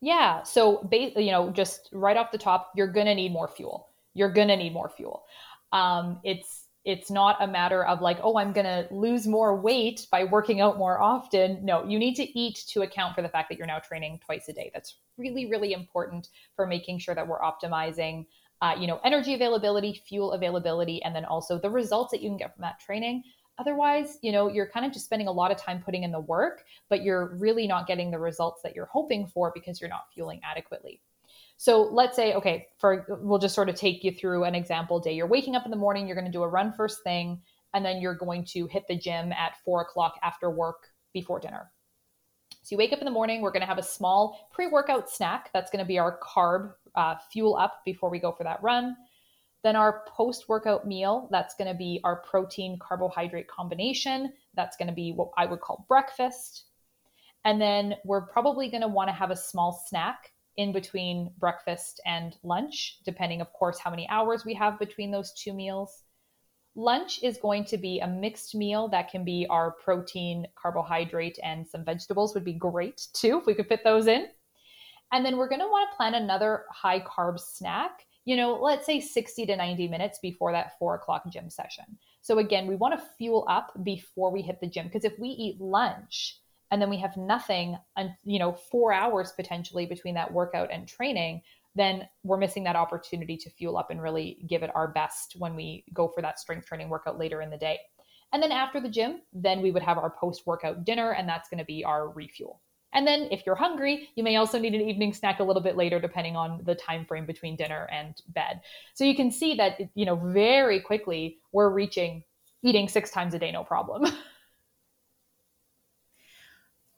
Yeah, so you know, just right off the top, you're gonna need more fuel. You're gonna need more fuel. Um, it's it's not a matter of like, oh, I'm gonna lose more weight by working out more often. No, you need to eat to account for the fact that you're now training twice a day. That's really, really important for making sure that we're optimizing uh, you know, energy availability, fuel availability, and then also the results that you can get from that training. Otherwise, you know, you're kind of just spending a lot of time putting in the work, but you're really not getting the results that you're hoping for because you're not fueling adequately. So let's say, okay, for we'll just sort of take you through an example day. You're waking up in the morning, you're going to do a run first thing, and then you're going to hit the gym at four o'clock after work before dinner. So you wake up in the morning, we're going to have a small pre workout snack. That's going to be our carb uh, fuel up before we go for that run. Then our post workout meal, that's going to be our protein carbohydrate combination. That's going to be what I would call breakfast. And then we're probably going to want to have a small snack in between breakfast and lunch, depending, of course, how many hours we have between those two meals. Lunch is going to be a mixed meal that can be our protein, carbohydrate, and some vegetables would be great too if we could fit those in. And then we're going to want to plan another high carb snack, you know, let's say 60 to 90 minutes before that four o'clock gym session. So again, we want to fuel up before we hit the gym because if we eat lunch and then we have nothing, and you know, four hours potentially between that workout and training, then we're missing that opportunity to fuel up and really give it our best when we go for that strength training workout later in the day. And then after the gym, then we would have our post workout dinner, and that's going to be our refuel. And then if you're hungry, you may also need an evening snack a little bit later depending on the time frame between dinner and bed. So you can see that you know very quickly we're reaching eating 6 times a day no problem.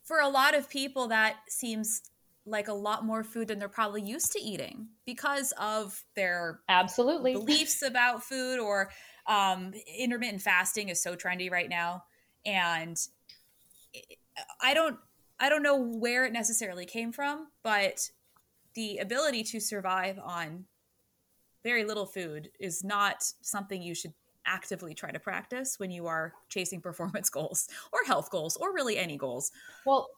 For a lot of people that seems like a lot more food than they're probably used to eating because of their absolutely beliefs about food or um, intermittent fasting is so trendy right now and i don't i don't know where it necessarily came from but the ability to survive on very little food is not something you should actively try to practice when you are chasing performance goals or health goals or really any goals? Well,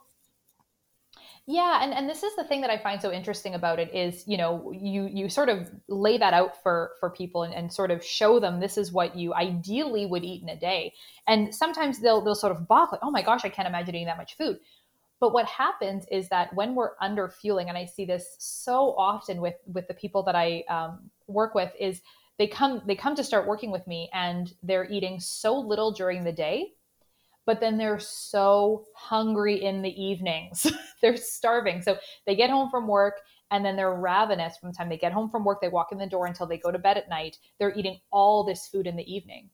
yeah, and, and this is the thing that I find so interesting about it is, you know, you you sort of lay that out for for people and, and sort of show them this is what you ideally would eat in a day. And sometimes they'll they'll sort of balk like, oh my gosh, I can't imagine eating that much food. But what happens is that when we're under fueling, and I see this so often with with the people that I um, work with, is they come they come to start working with me and they're eating so little during the day but then they're so hungry in the evenings. they're starving. So they get home from work and then they're ravenous from the time they get home from work. They walk in the door until they go to bed at night. They're eating all this food in the evening.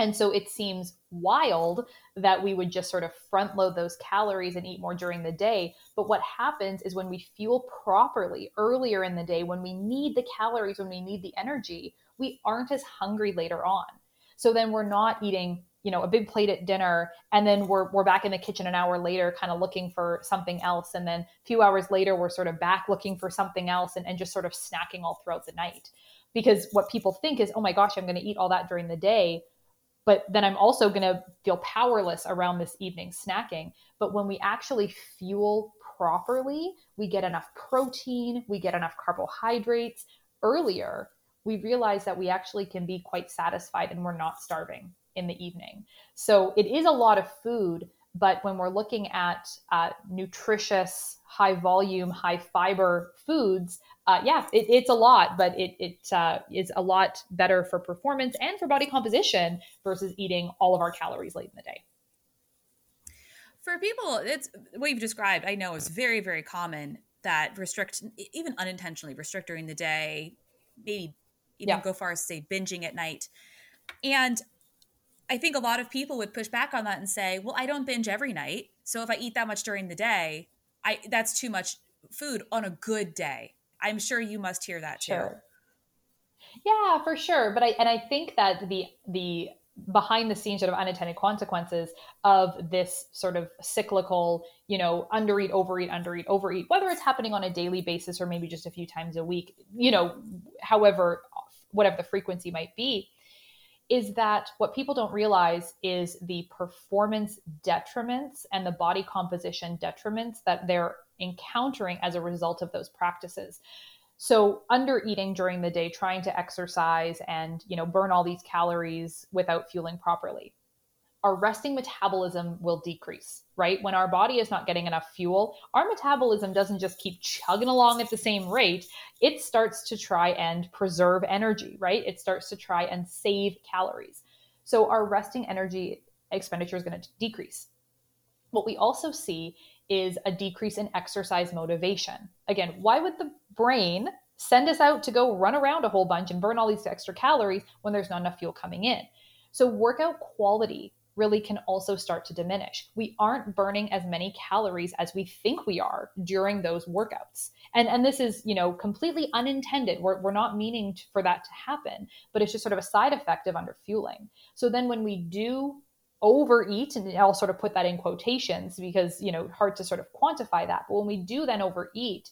And so it seems wild that we would just sort of front load those calories and eat more during the day. But what happens is when we fuel properly earlier in the day, when we need the calories, when we need the energy, we aren't as hungry later on. So then we're not eating you know a big plate at dinner and then we're we're back in the kitchen an hour later kind of looking for something else and then a few hours later we're sort of back looking for something else and, and just sort of snacking all throughout the night. Because what people think is oh my gosh i'm going to eat all that during the day but then i'm also going to feel powerless around this evening snacking. But when we actually fuel properly we get enough protein we get enough carbohydrates earlier we realize that we actually can be quite satisfied and we're not starving in the evening. So it is a lot of food, but when we're looking at uh, nutritious, high volume, high fiber foods, uh, yeah, it, it's a lot, but it, it uh, is a lot better for performance and for body composition versus eating all of our calories late in the day. For people, it's what you've described. I know is very, very common that restrict, even unintentionally restrict during the day, maybe even yeah. go far as say binging at night. And I think a lot of people would push back on that and say, "Well, I don't binge every night, so if I eat that much during the day, I that's too much food on a good day." I'm sure you must hear that too. Sure. Yeah, for sure. But I and I think that the the behind the scenes sort of unintended consequences of this sort of cyclical, you know, undereat, overeat, undereat, overeat, whether it's happening on a daily basis or maybe just a few times a week, you know, however, whatever the frequency might be, is that what people don't realize is the performance detriments and the body composition detriments that they're encountering as a result of those practices. So under eating during the day, trying to exercise and, you know, burn all these calories without fueling properly our resting metabolism will decrease, right? When our body is not getting enough fuel, our metabolism doesn't just keep chugging along at the same rate. It starts to try and preserve energy, right? It starts to try and save calories. So our resting energy expenditure is going to decrease. What we also see is a decrease in exercise motivation. Again, why would the brain send us out to go run around a whole bunch and burn all these extra calories when there's not enough fuel coming in? So, workout quality really can also start to diminish. We aren't burning as many calories as we think we are during those workouts. And, and this is, you know, completely unintended. We're, we're not meaning to, for that to happen, but it's just sort of a side effect of underfueling. So then when we do overeat, and I'll sort of put that in quotations because, you know, hard to sort of quantify that. But when we do then overeat,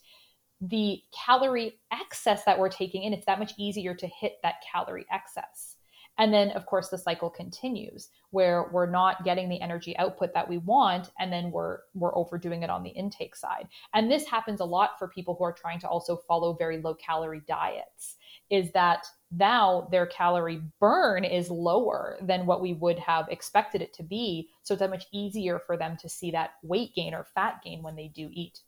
the calorie excess that we're taking in, it's that much easier to hit that calorie excess. And then, of course, the cycle continues where we're not getting the energy output that we want, and then we're we're overdoing it on the intake side. And this happens a lot for people who are trying to also follow very low calorie diets. Is that now their calorie burn is lower than what we would have expected it to be. So it's that much easier for them to see that weight gain or fat gain when they do eat.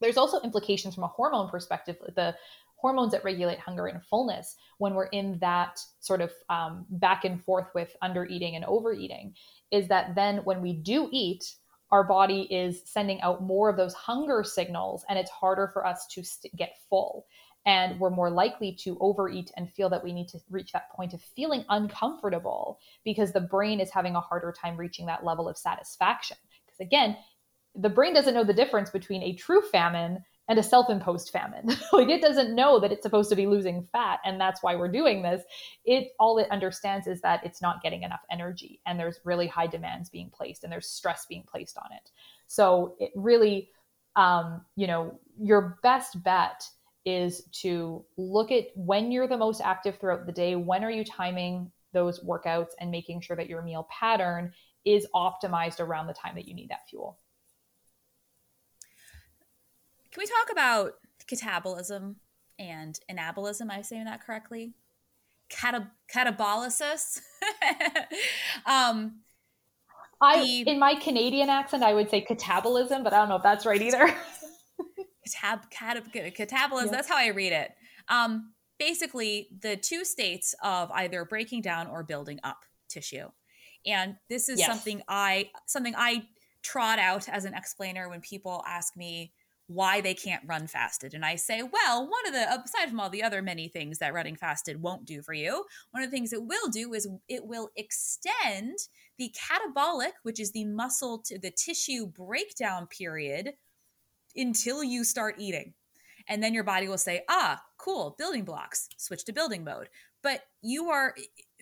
There's also implications from a hormone perspective. The hormones that regulate hunger and fullness when we're in that sort of um, back and forth with under eating and overeating is that then when we do eat our body is sending out more of those hunger signals and it's harder for us to st- get full. And we're more likely to overeat and feel that we need to reach that point of feeling uncomfortable because the brain is having a harder time reaching that level of satisfaction. Because again the brain doesn't know the difference between a true famine and a self-imposed famine. like it doesn't know that it's supposed to be losing fat and that's why we're doing this. It all it understands is that it's not getting enough energy and there's really high demands being placed and there's stress being placed on it. So it really um, you know, your best bet is to look at when you're the most active throughout the day, when are you timing those workouts and making sure that your meal pattern is optimized around the time that you need that fuel. Can we talk about catabolism and anabolism? Am I saying that correctly? Cata- catabolysis. um, I, the, in my Canadian accent, I would say catabolism, but I don't know if that's right either. catab, catab, catabolism. Yeah. That's how I read it. Um, basically, the two states of either breaking down or building up tissue, and this is yes. something I something I trot out as an explainer when people ask me why they can't run fasted. And I say, well, one of the, aside from all the other many things that running fasted won't do for you, one of the things it will do is it will extend the catabolic, which is the muscle to the tissue breakdown period until you start eating. And then your body will say, ah, cool, building blocks, switch to building mode. But you are,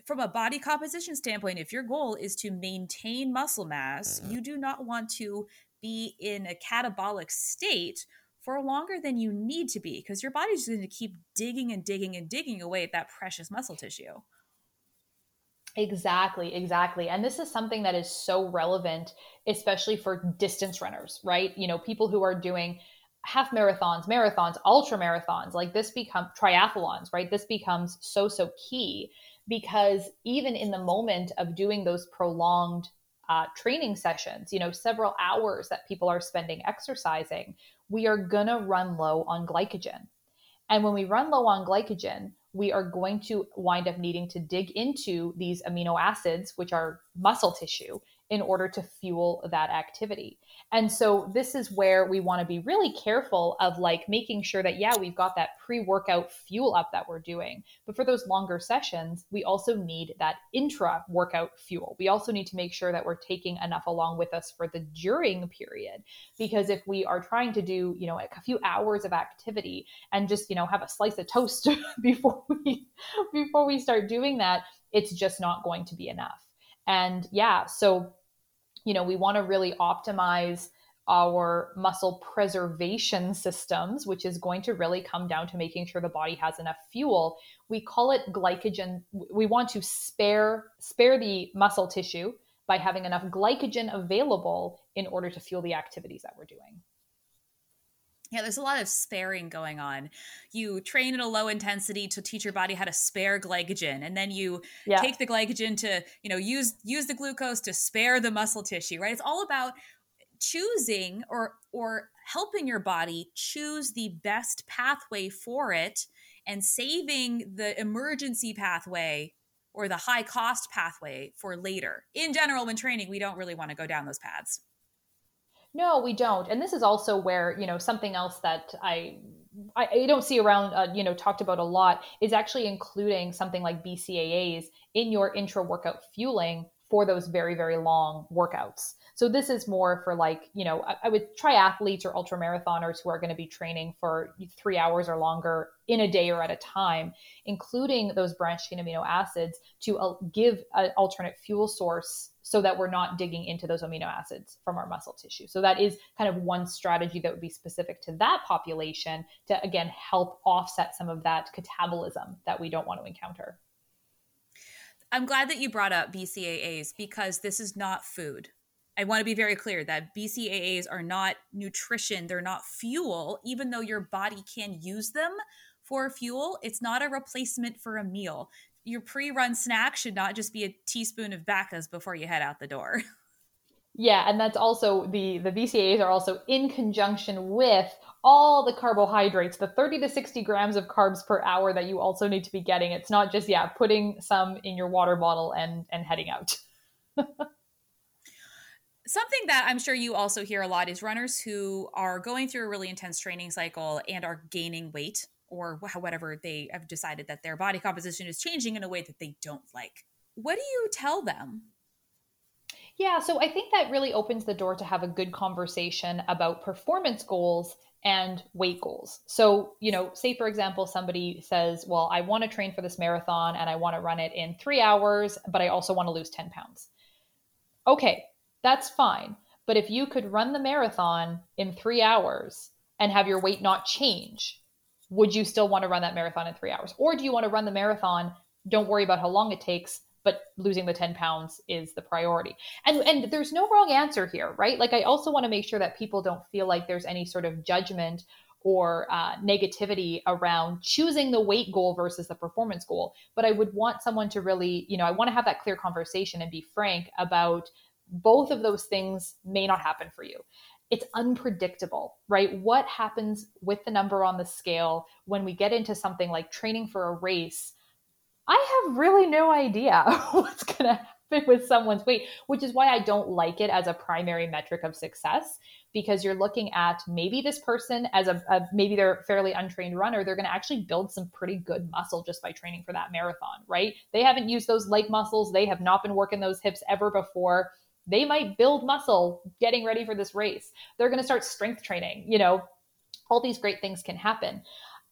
from a body composition standpoint, if your goal is to maintain muscle mass, you do not want to be in a catabolic state for longer than you need to be because your body's going to keep digging and digging and digging away at that precious muscle tissue. Exactly, exactly. And this is something that is so relevant, especially for distance runners, right? You know, people who are doing half marathons, marathons, ultra marathons, like this become triathlons, right? This becomes so, so key because even in the moment of doing those prolonged uh, training sessions, you know, several hours that people are spending exercising, we are going to run low on glycogen. And when we run low on glycogen, we are going to wind up needing to dig into these amino acids, which are muscle tissue, in order to fuel that activity. And so this is where we want to be really careful of like making sure that yeah, we've got that pre-workout fuel up that we're doing. But for those longer sessions, we also need that intra workout fuel. We also need to make sure that we're taking enough along with us for the during period because if we are trying to do, you know, a few hours of activity and just, you know, have a slice of toast before we before we start doing that, it's just not going to be enough. And yeah, so you know, we want to really optimize our muscle preservation systems, which is going to really come down to making sure the body has enough fuel. We call it glycogen. We want to spare spare the muscle tissue by having enough glycogen available in order to fuel the activities that we're doing. Yeah, there's a lot of sparing going on. You train at a low intensity to teach your body how to spare glycogen, and then you yeah. take the glycogen to, you know, use use the glucose to spare the muscle tissue, right? It's all about choosing or or helping your body choose the best pathway for it and saving the emergency pathway or the high cost pathway for later. In general, when training, we don't really want to go down those paths. No, we don't. And this is also where, you know, something else that I I, don't see around, uh, you know, talked about a lot is actually including something like BCAAs in your intra workout fueling for those very, very long workouts. So this is more for like, you know, I, I would triathletes or ultra marathoners who are going to be training for three hours or longer in a day or at a time, including those branched chain amino acids to uh, give an alternate fuel source so that we're not digging into those amino acids from our muscle tissue. So that is kind of one strategy that would be specific to that population to again help offset some of that catabolism that we don't want to encounter. I'm glad that you brought up BCAAs because this is not food. I want to be very clear that BCAAs are not nutrition, they're not fuel, even though your body can use them for fuel. It's not a replacement for a meal. Your pre run snack should not just be a teaspoon of Bacchus before you head out the door. Yeah, and that's also the the BCAAs are also in conjunction with all the carbohydrates, the 30 to 60 grams of carbs per hour that you also need to be getting. It's not just yeah, putting some in your water bottle and and heading out. something that I'm sure you also hear a lot is runners who are going through a really intense training cycle and are gaining weight or whatever they have decided that their body composition is changing in a way that they don't like. What do you tell them? Yeah, so I think that really opens the door to have a good conversation about performance goals and weight goals. So, you know, say for example, somebody says, Well, I want to train for this marathon and I want to run it in three hours, but I also want to lose 10 pounds. Okay, that's fine. But if you could run the marathon in three hours and have your weight not change, would you still want to run that marathon in three hours? Or do you want to run the marathon? Don't worry about how long it takes, but losing the 10 pounds is the priority. And and there's no wrong answer here, right? Like I also want to make sure that people don't feel like there's any sort of judgment or uh, negativity around choosing the weight goal versus the performance goal. But I would want someone to really, you know, I want to have that clear conversation and be frank about both of those things may not happen for you. It's unpredictable, right? What happens with the number on the scale when we get into something like training for a race? I have really no idea what's going to happen with someone's weight, which is why I don't like it as a primary metric of success because you're looking at maybe this person as a, a maybe they're a fairly untrained runner, they're going to actually build some pretty good muscle just by training for that marathon, right? They haven't used those leg muscles, they have not been working those hips ever before. They might build muscle getting ready for this race. They're going to start strength training, you know, all these great things can happen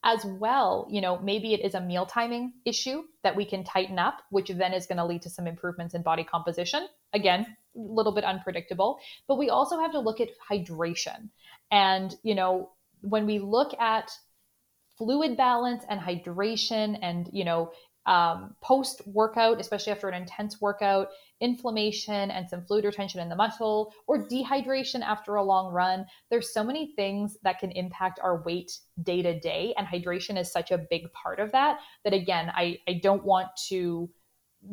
as well, you know, maybe it is a meal timing issue that we can tighten up, which then is going to lead to some improvements in body composition. Again, a little bit unpredictable, but we also have to look at hydration. And, you know, when we look at fluid balance and hydration and, you know, um, post workout, especially after an intense workout, inflammation and some fluid retention in the muscle, or dehydration after a long run. There's so many things that can impact our weight day to day, and hydration is such a big part of that. That again, I, I don't want to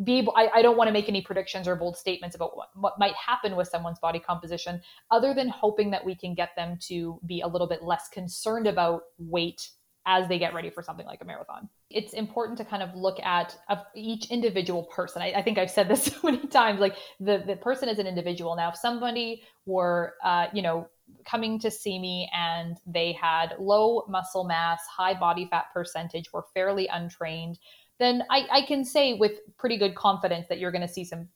be able, I, I don't want to make any predictions or bold statements about what, what might happen with someone's body composition, other than hoping that we can get them to be a little bit less concerned about weight as they get ready for something like a marathon. It's important to kind of look at each individual person. I, I, think I've said this so many times. Like the the person is an individual. Now, if somebody were, uh, you know, coming to see me and they had low muscle mass, high body fat percentage, were fairly untrained, then I, I can say with pretty good confidence that you're going to see some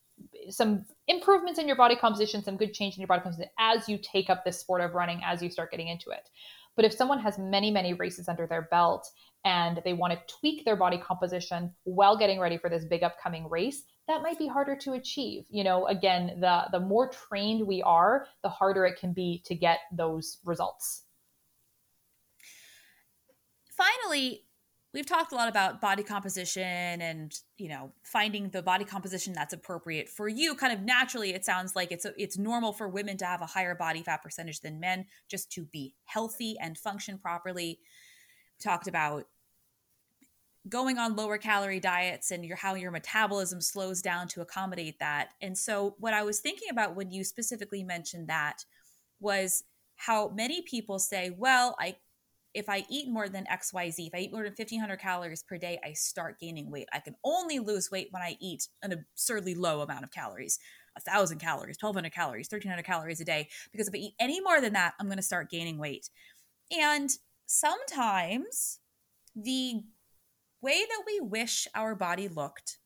some improvements in your body composition, some good change in your body composition as you take up this sport of running, as you start getting into it. But if someone has many, many races under their belt and they want to tweak their body composition while getting ready for this big upcoming race, that might be harder to achieve. You know, again, the the more trained we are, the harder it can be to get those results. Finally, we've talked a lot about body composition and you know finding the body composition that's appropriate for you. Kind of naturally it sounds like it's it's normal for women to have a higher body fat percentage than men just to be healthy and function properly. We talked about going on lower calorie diets and your how your metabolism slows down to accommodate that. And so what i was thinking about when you specifically mentioned that was how many people say well i if I eat more than XYZ, if I eat more than 1500 calories per day, I start gaining weight. I can only lose weight when I eat an absurdly low amount of calories. 1000 calories, 1200 calories, 1300 calories a day because if I eat any more than that, I'm going to start gaining weight. And sometimes the way that we wish our body looked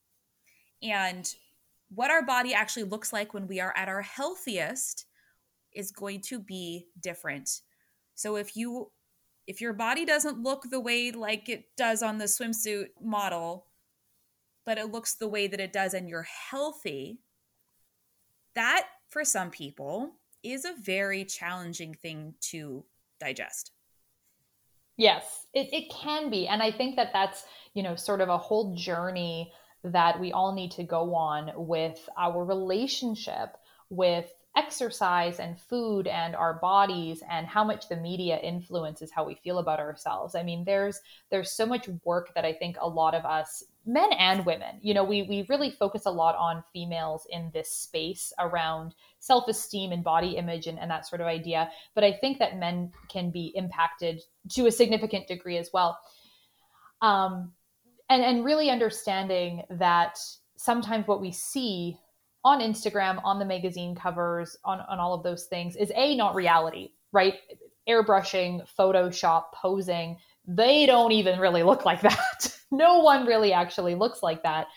and what our body actually looks like when we are at our healthiest is going to be different. So if you if your body doesn't look the way like it does on the swimsuit model, but it looks the way that it does and you're healthy, that for some people is a very challenging thing to digest. Yes, it, it can be. And I think that that's, you know, sort of a whole journey that we all need to go on with our relationship with exercise and food and our bodies and how much the media influences how we feel about ourselves. I mean, there's there's so much work that I think a lot of us men and women, you know, we we really focus a lot on females in this space around self-esteem and body image and, and that sort of idea. But I think that men can be impacted to a significant degree as well. Um and and really understanding that sometimes what we see on Instagram, on the magazine covers, on, on all of those things is A, not reality, right? Airbrushing, Photoshop, posing, they don't even really look like that. no one really actually looks like that.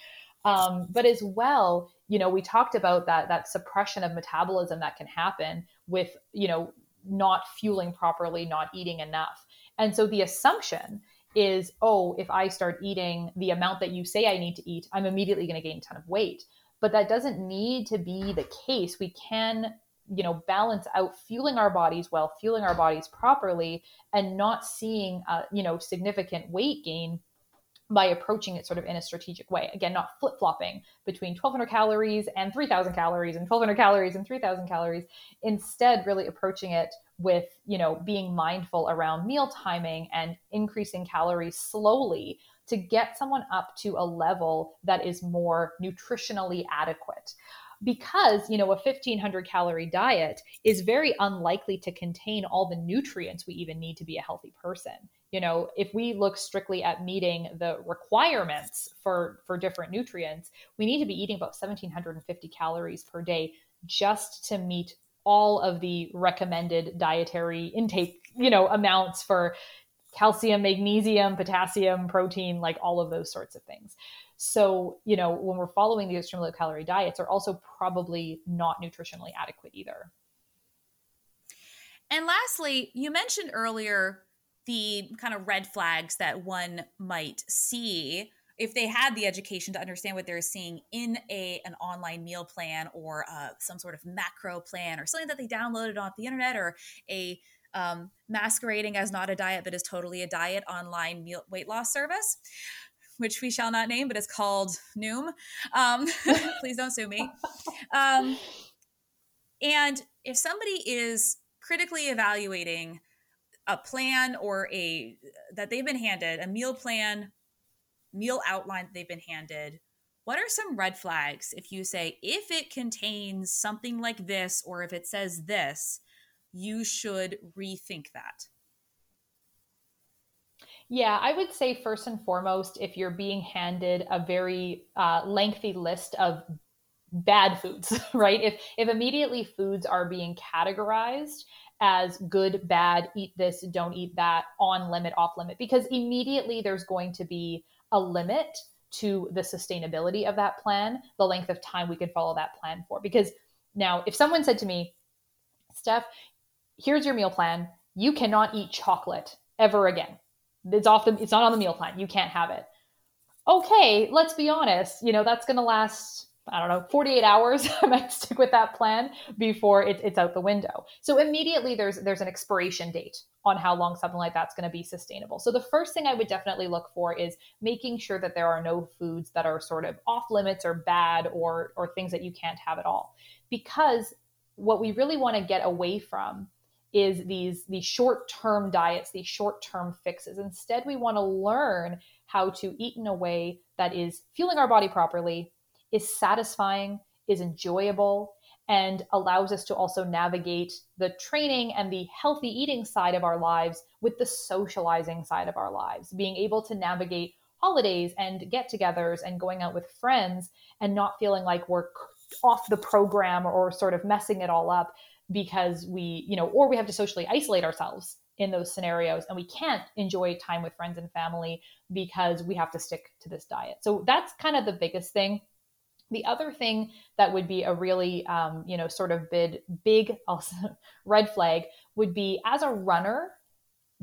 Um, but as well, you know, we talked about that that suppression of metabolism that can happen with, you know, not fueling properly, not eating enough. And so the assumption is, oh, if I start eating the amount that you say I need to eat, I'm immediately going to gain a ton of weight but that doesn't need to be the case we can you know balance out fueling our bodies well fueling our bodies properly and not seeing uh, you know significant weight gain by approaching it sort of in a strategic way. Again, not flip flopping between 1200 calories and 3000 calories and 1200 calories and 3000 calories. Instead, really approaching it with, you know, being mindful around meal timing and increasing calories slowly to get someone up to a level that is more nutritionally adequate. Because you know a 1500 calorie diet is very unlikely to contain all the nutrients we even need to be a healthy person. You know if we look strictly at meeting the requirements for for different nutrients we need to be eating about 1750 calories per day just to meet all of the recommended dietary intake you know amounts for calcium magnesium potassium protein like all of those sorts of things so, you know, when we're following the extremely low calorie diets are also probably not nutritionally adequate either. And lastly, you mentioned earlier the kind of red flags that one might see if they had the education to understand what they're seeing in a an online meal plan or uh, some sort of macro plan or something that they downloaded off the internet or a um, masquerading as not a diet but is totally a diet online meal weight loss service which we shall not name, but it's called Noom. Um, please don't sue me. Um, and if somebody is critically evaluating a plan or a that they've been handed a meal plan, meal outline that they've been handed, what are some red flags if you say if it contains something like this or if it says this, you should rethink that? Yeah, I would say first and foremost, if you're being handed a very uh, lengthy list of bad foods, right? If if immediately foods are being categorized as good, bad, eat this, don't eat that, on limit, off limit, because immediately there's going to be a limit to the sustainability of that plan, the length of time we can follow that plan for. Because now, if someone said to me, Steph, here's your meal plan, you cannot eat chocolate ever again. It's off the it's not on the meal plan. You can't have it. Okay let's be honest. You know that's going to last i don't know 48 hours. I might stick with that plan before it, it's out the window. So immediately there's there's an expiration date on how long something like that's going to be sustainable. So the first thing i would definitely look for is making sure that there are no foods that are sort of off limits or bad or or things that you can't have at all. Because what we really want to get away from is these these short-term diets, these short-term fixes. Instead, we want to learn how to eat in a way that is fueling our body properly, is satisfying, is enjoyable, and allows us to also navigate the training and the healthy eating side of our lives with the socializing side of our lives, being able to navigate holidays and get togethers and going out with friends and not feeling like we're off the program or sort of messing it all up because we, you know, or we have to socially isolate ourselves in those scenarios and we can't enjoy time with friends and family because we have to stick to this diet. So that's kind of the biggest thing. The other thing that would be a really, um, you know, sort of big, big also red flag would be as a runner,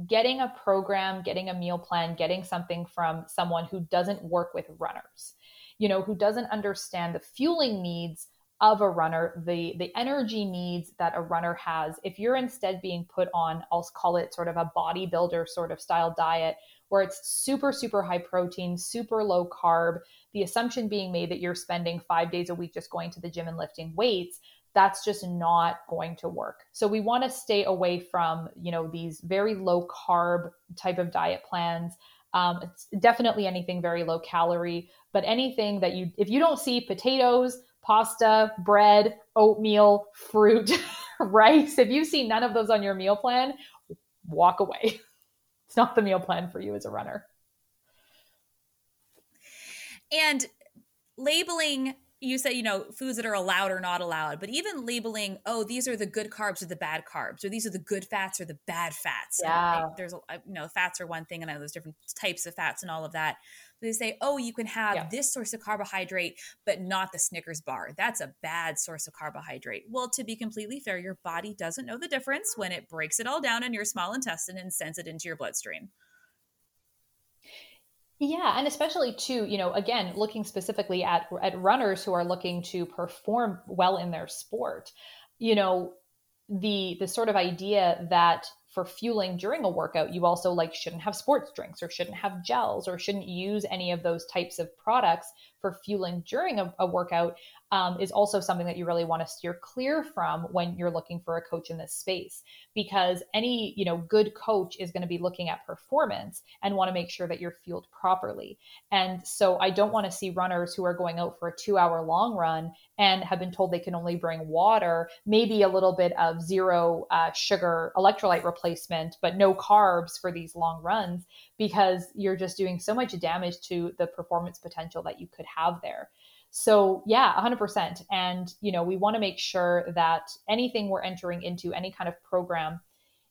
getting a program, getting a meal plan, getting something from someone who doesn't work with runners, you know, who doesn't understand the fueling needs of a runner, the the energy needs that a runner has. If you're instead being put on, I'll call it sort of a bodybuilder sort of style diet where it's super super high protein, super low carb, the assumption being made that you're spending 5 days a week just going to the gym and lifting weights, that's just not going to work. So we want to stay away from, you know, these very low carb type of diet plans. Um, it's definitely anything very low calorie, but anything that you, if you don't see potatoes, pasta, bread, oatmeal, fruit, rice. If you see none of those on your meal plan, walk away. It's not the meal plan for you as a runner. And labeling you say you know foods that are allowed or not allowed but even labeling oh these are the good carbs or the bad carbs or these are the good fats or the bad fats yeah. there's you know fats are one thing and I know there's different types of fats and all of that they say, oh, you can have yeah. this source of carbohydrate, but not the Snickers bar. That's a bad source of carbohydrate. Well, to be completely fair, your body doesn't know the difference when it breaks it all down in your small intestine and sends it into your bloodstream. Yeah, and especially too, you know, again, looking specifically at at runners who are looking to perform well in their sport, you know, the the sort of idea that for fueling during a workout, you also like shouldn't have sports drinks or shouldn't have gels or shouldn't use any of those types of products for fueling during a, a workout um, is also something that you really want to steer clear from when you're looking for a coach in this space because any you know good coach is going to be looking at performance and want to make sure that you're fueled properly. And so i don't want to see runners who are going out for a two hour long run and have been told they can only bring water maybe a little bit of zero uh, sugar electrolyte replacement but no carbs for these long runs because you're just doing so much damage to the performance potential that you could have there so, yeah, 100%. And, you know, we want to make sure that anything we're entering into, any kind of program,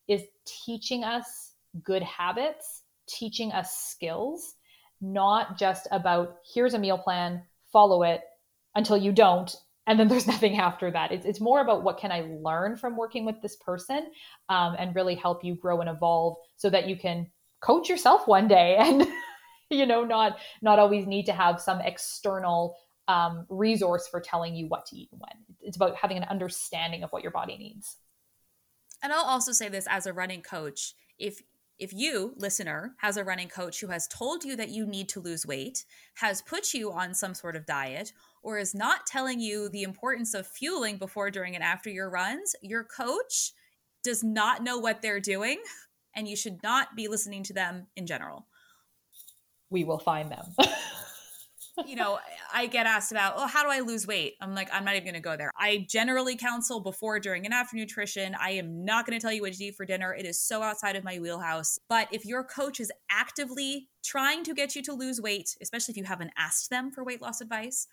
is teaching us good habits, teaching us skills, not just about here's a meal plan, follow it until you don't. And then there's nothing after that. It's, it's more about what can I learn from working with this person um, and really help you grow and evolve so that you can coach yourself one day and you know not not always need to have some external um, resource for telling you what to eat and when. It's about having an understanding of what your body needs. And I'll also say this as a running coach, if if you, listener, has a running coach who has told you that you need to lose weight, has put you on some sort of diet, or is not telling you the importance of fueling before, during, and after your runs, your coach does not know what they're doing, and you should not be listening to them in general. We will find them. you know, I get asked about, oh, how do I lose weight? I'm like, I'm not even going to go there. I generally counsel before, during, and after nutrition. I am not going to tell you what to eat for dinner. It is so outside of my wheelhouse. But if your coach is actively trying to get you to lose weight, especially if you haven't asked them for weight loss advice,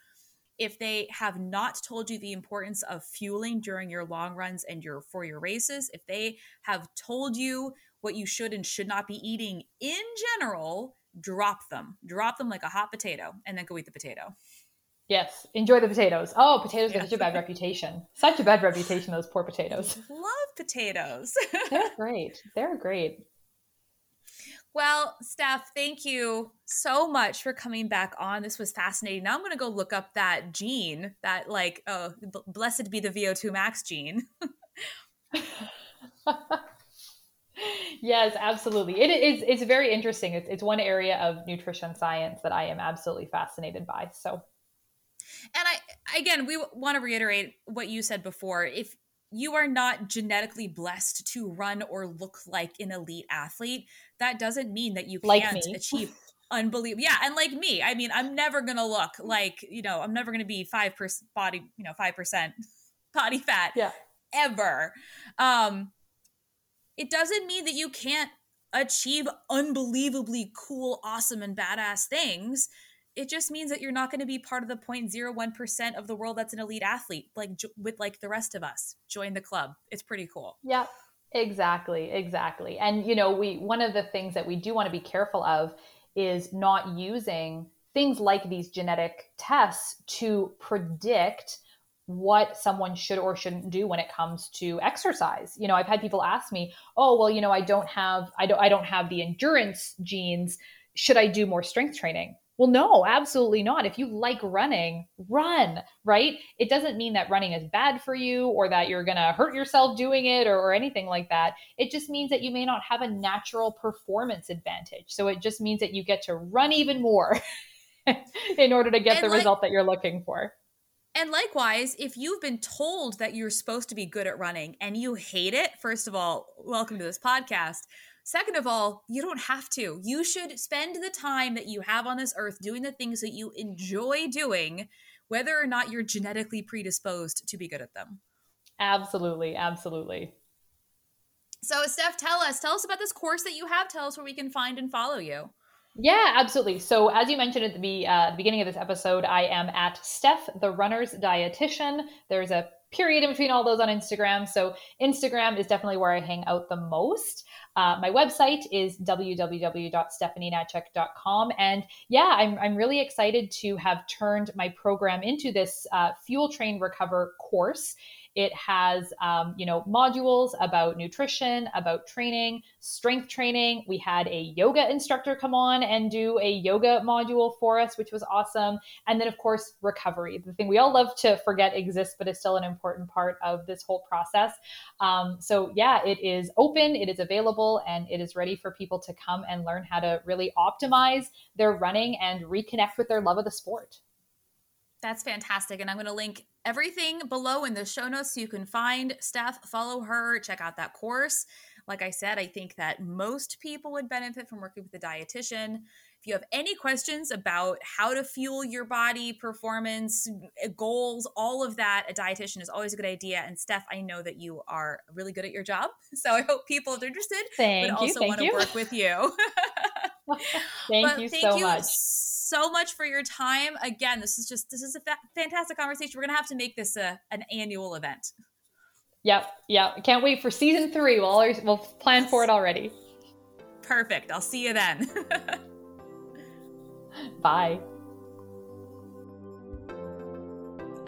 if they have not told you the importance of fueling during your long runs and your for your races, if they have told you what you should and should not be eating in general, drop them, drop them like a hot potato, and then go eat the potato. Yes, enjoy the potatoes. Oh, potatoes have such a bad reputation. Such a bad reputation, those poor potatoes. Love potatoes. They're great. They're great. Well, Steph, thank you so much for coming back on. This was fascinating. Now I'm going to go look up that gene, that like, oh, blessed be the VO2 max gene. yes, absolutely. It is. It's very interesting. It's it's one area of nutrition science that I am absolutely fascinated by. So, and I again, we want to reiterate what you said before. If you are not genetically blessed to run or look like an elite athlete, that doesn't mean that you can't like achieve unbelievable. Yeah, and like me, I mean, I'm never gonna look like you know, I'm never gonna be five percent body, you know, five percent body fat. Yeah. Ever. Um, it doesn't mean that you can't achieve unbelievably cool, awesome, and badass things. It just means that you're not going to be part of the 0.01% of the world that's an elite athlete, like with like the rest of us. Join the club. It's pretty cool. Yeah, exactly. Exactly. And, you know, we, one of the things that we do want to be careful of is not using things like these genetic tests to predict what someone should or shouldn't do when it comes to exercise. You know, I've had people ask me, "Oh, well, you know, I don't have I don't I don't have the endurance genes. Should I do more strength training?" Well, no, absolutely not. If you like running, run, right? It doesn't mean that running is bad for you or that you're going to hurt yourself doing it or, or, anything like that. It just means that you may not have a natural performance advantage. So it just means that you get to run even more in order to get and the like, result that you're looking for. And likewise, if you've been told that you're supposed to be good at running and you hate it, first of all, welcome to this podcast. Second of all, you don't have to. You should spend the time that you have on this earth doing the things that you enjoy doing, whether or not you're genetically predisposed to be good at them. Absolutely. Absolutely. So, Steph, tell us, tell us about this course that you have. Tell us where we can find and follow you. Yeah, absolutely. So, as you mentioned at the, uh, beginning of this episode, I am at Steph the Runner's Dietitian. There's a period in between all those on Instagram. So, Instagram is definitely where I hang out the most. Uh, my website is www.stephaniehnatiuk.com. And yeah, I'm, I'm really excited to have turned my program into this uh, Fuel Train Recover course. It has, um, you know, modules about nutrition, about training, strength training. We had a yoga instructor come on and do a yoga module for us, which was awesome. And then, of course, recovery, the thing we all love to forget exists, but is still an important part of this whole process. Um, so, yeah, it is open, it is available, and it is ready for people to come and learn how to really optimize their running and reconnect with their love of the sport. That's fantastic. And I'm going to link everything below in the show notes so you can find Steph, follow her, check out that course. Like I said, I think that most people would benefit from working with a dietitian. If you have any questions about how to fuel your body, performance, eh, goals, all of that, a dietitian is always a good idea. And Steph, I know that you are really good at your job. So I hope people are interested, thank but also want to work with you. thank but you thank so you much so much for your time. Again, this is just this is a fa- fantastic conversation. We're gonna have to make this a, an annual event. Yep, yep. Can't wait for season three. We'll always, we'll plan for it already. Perfect. I'll see you then. Bye.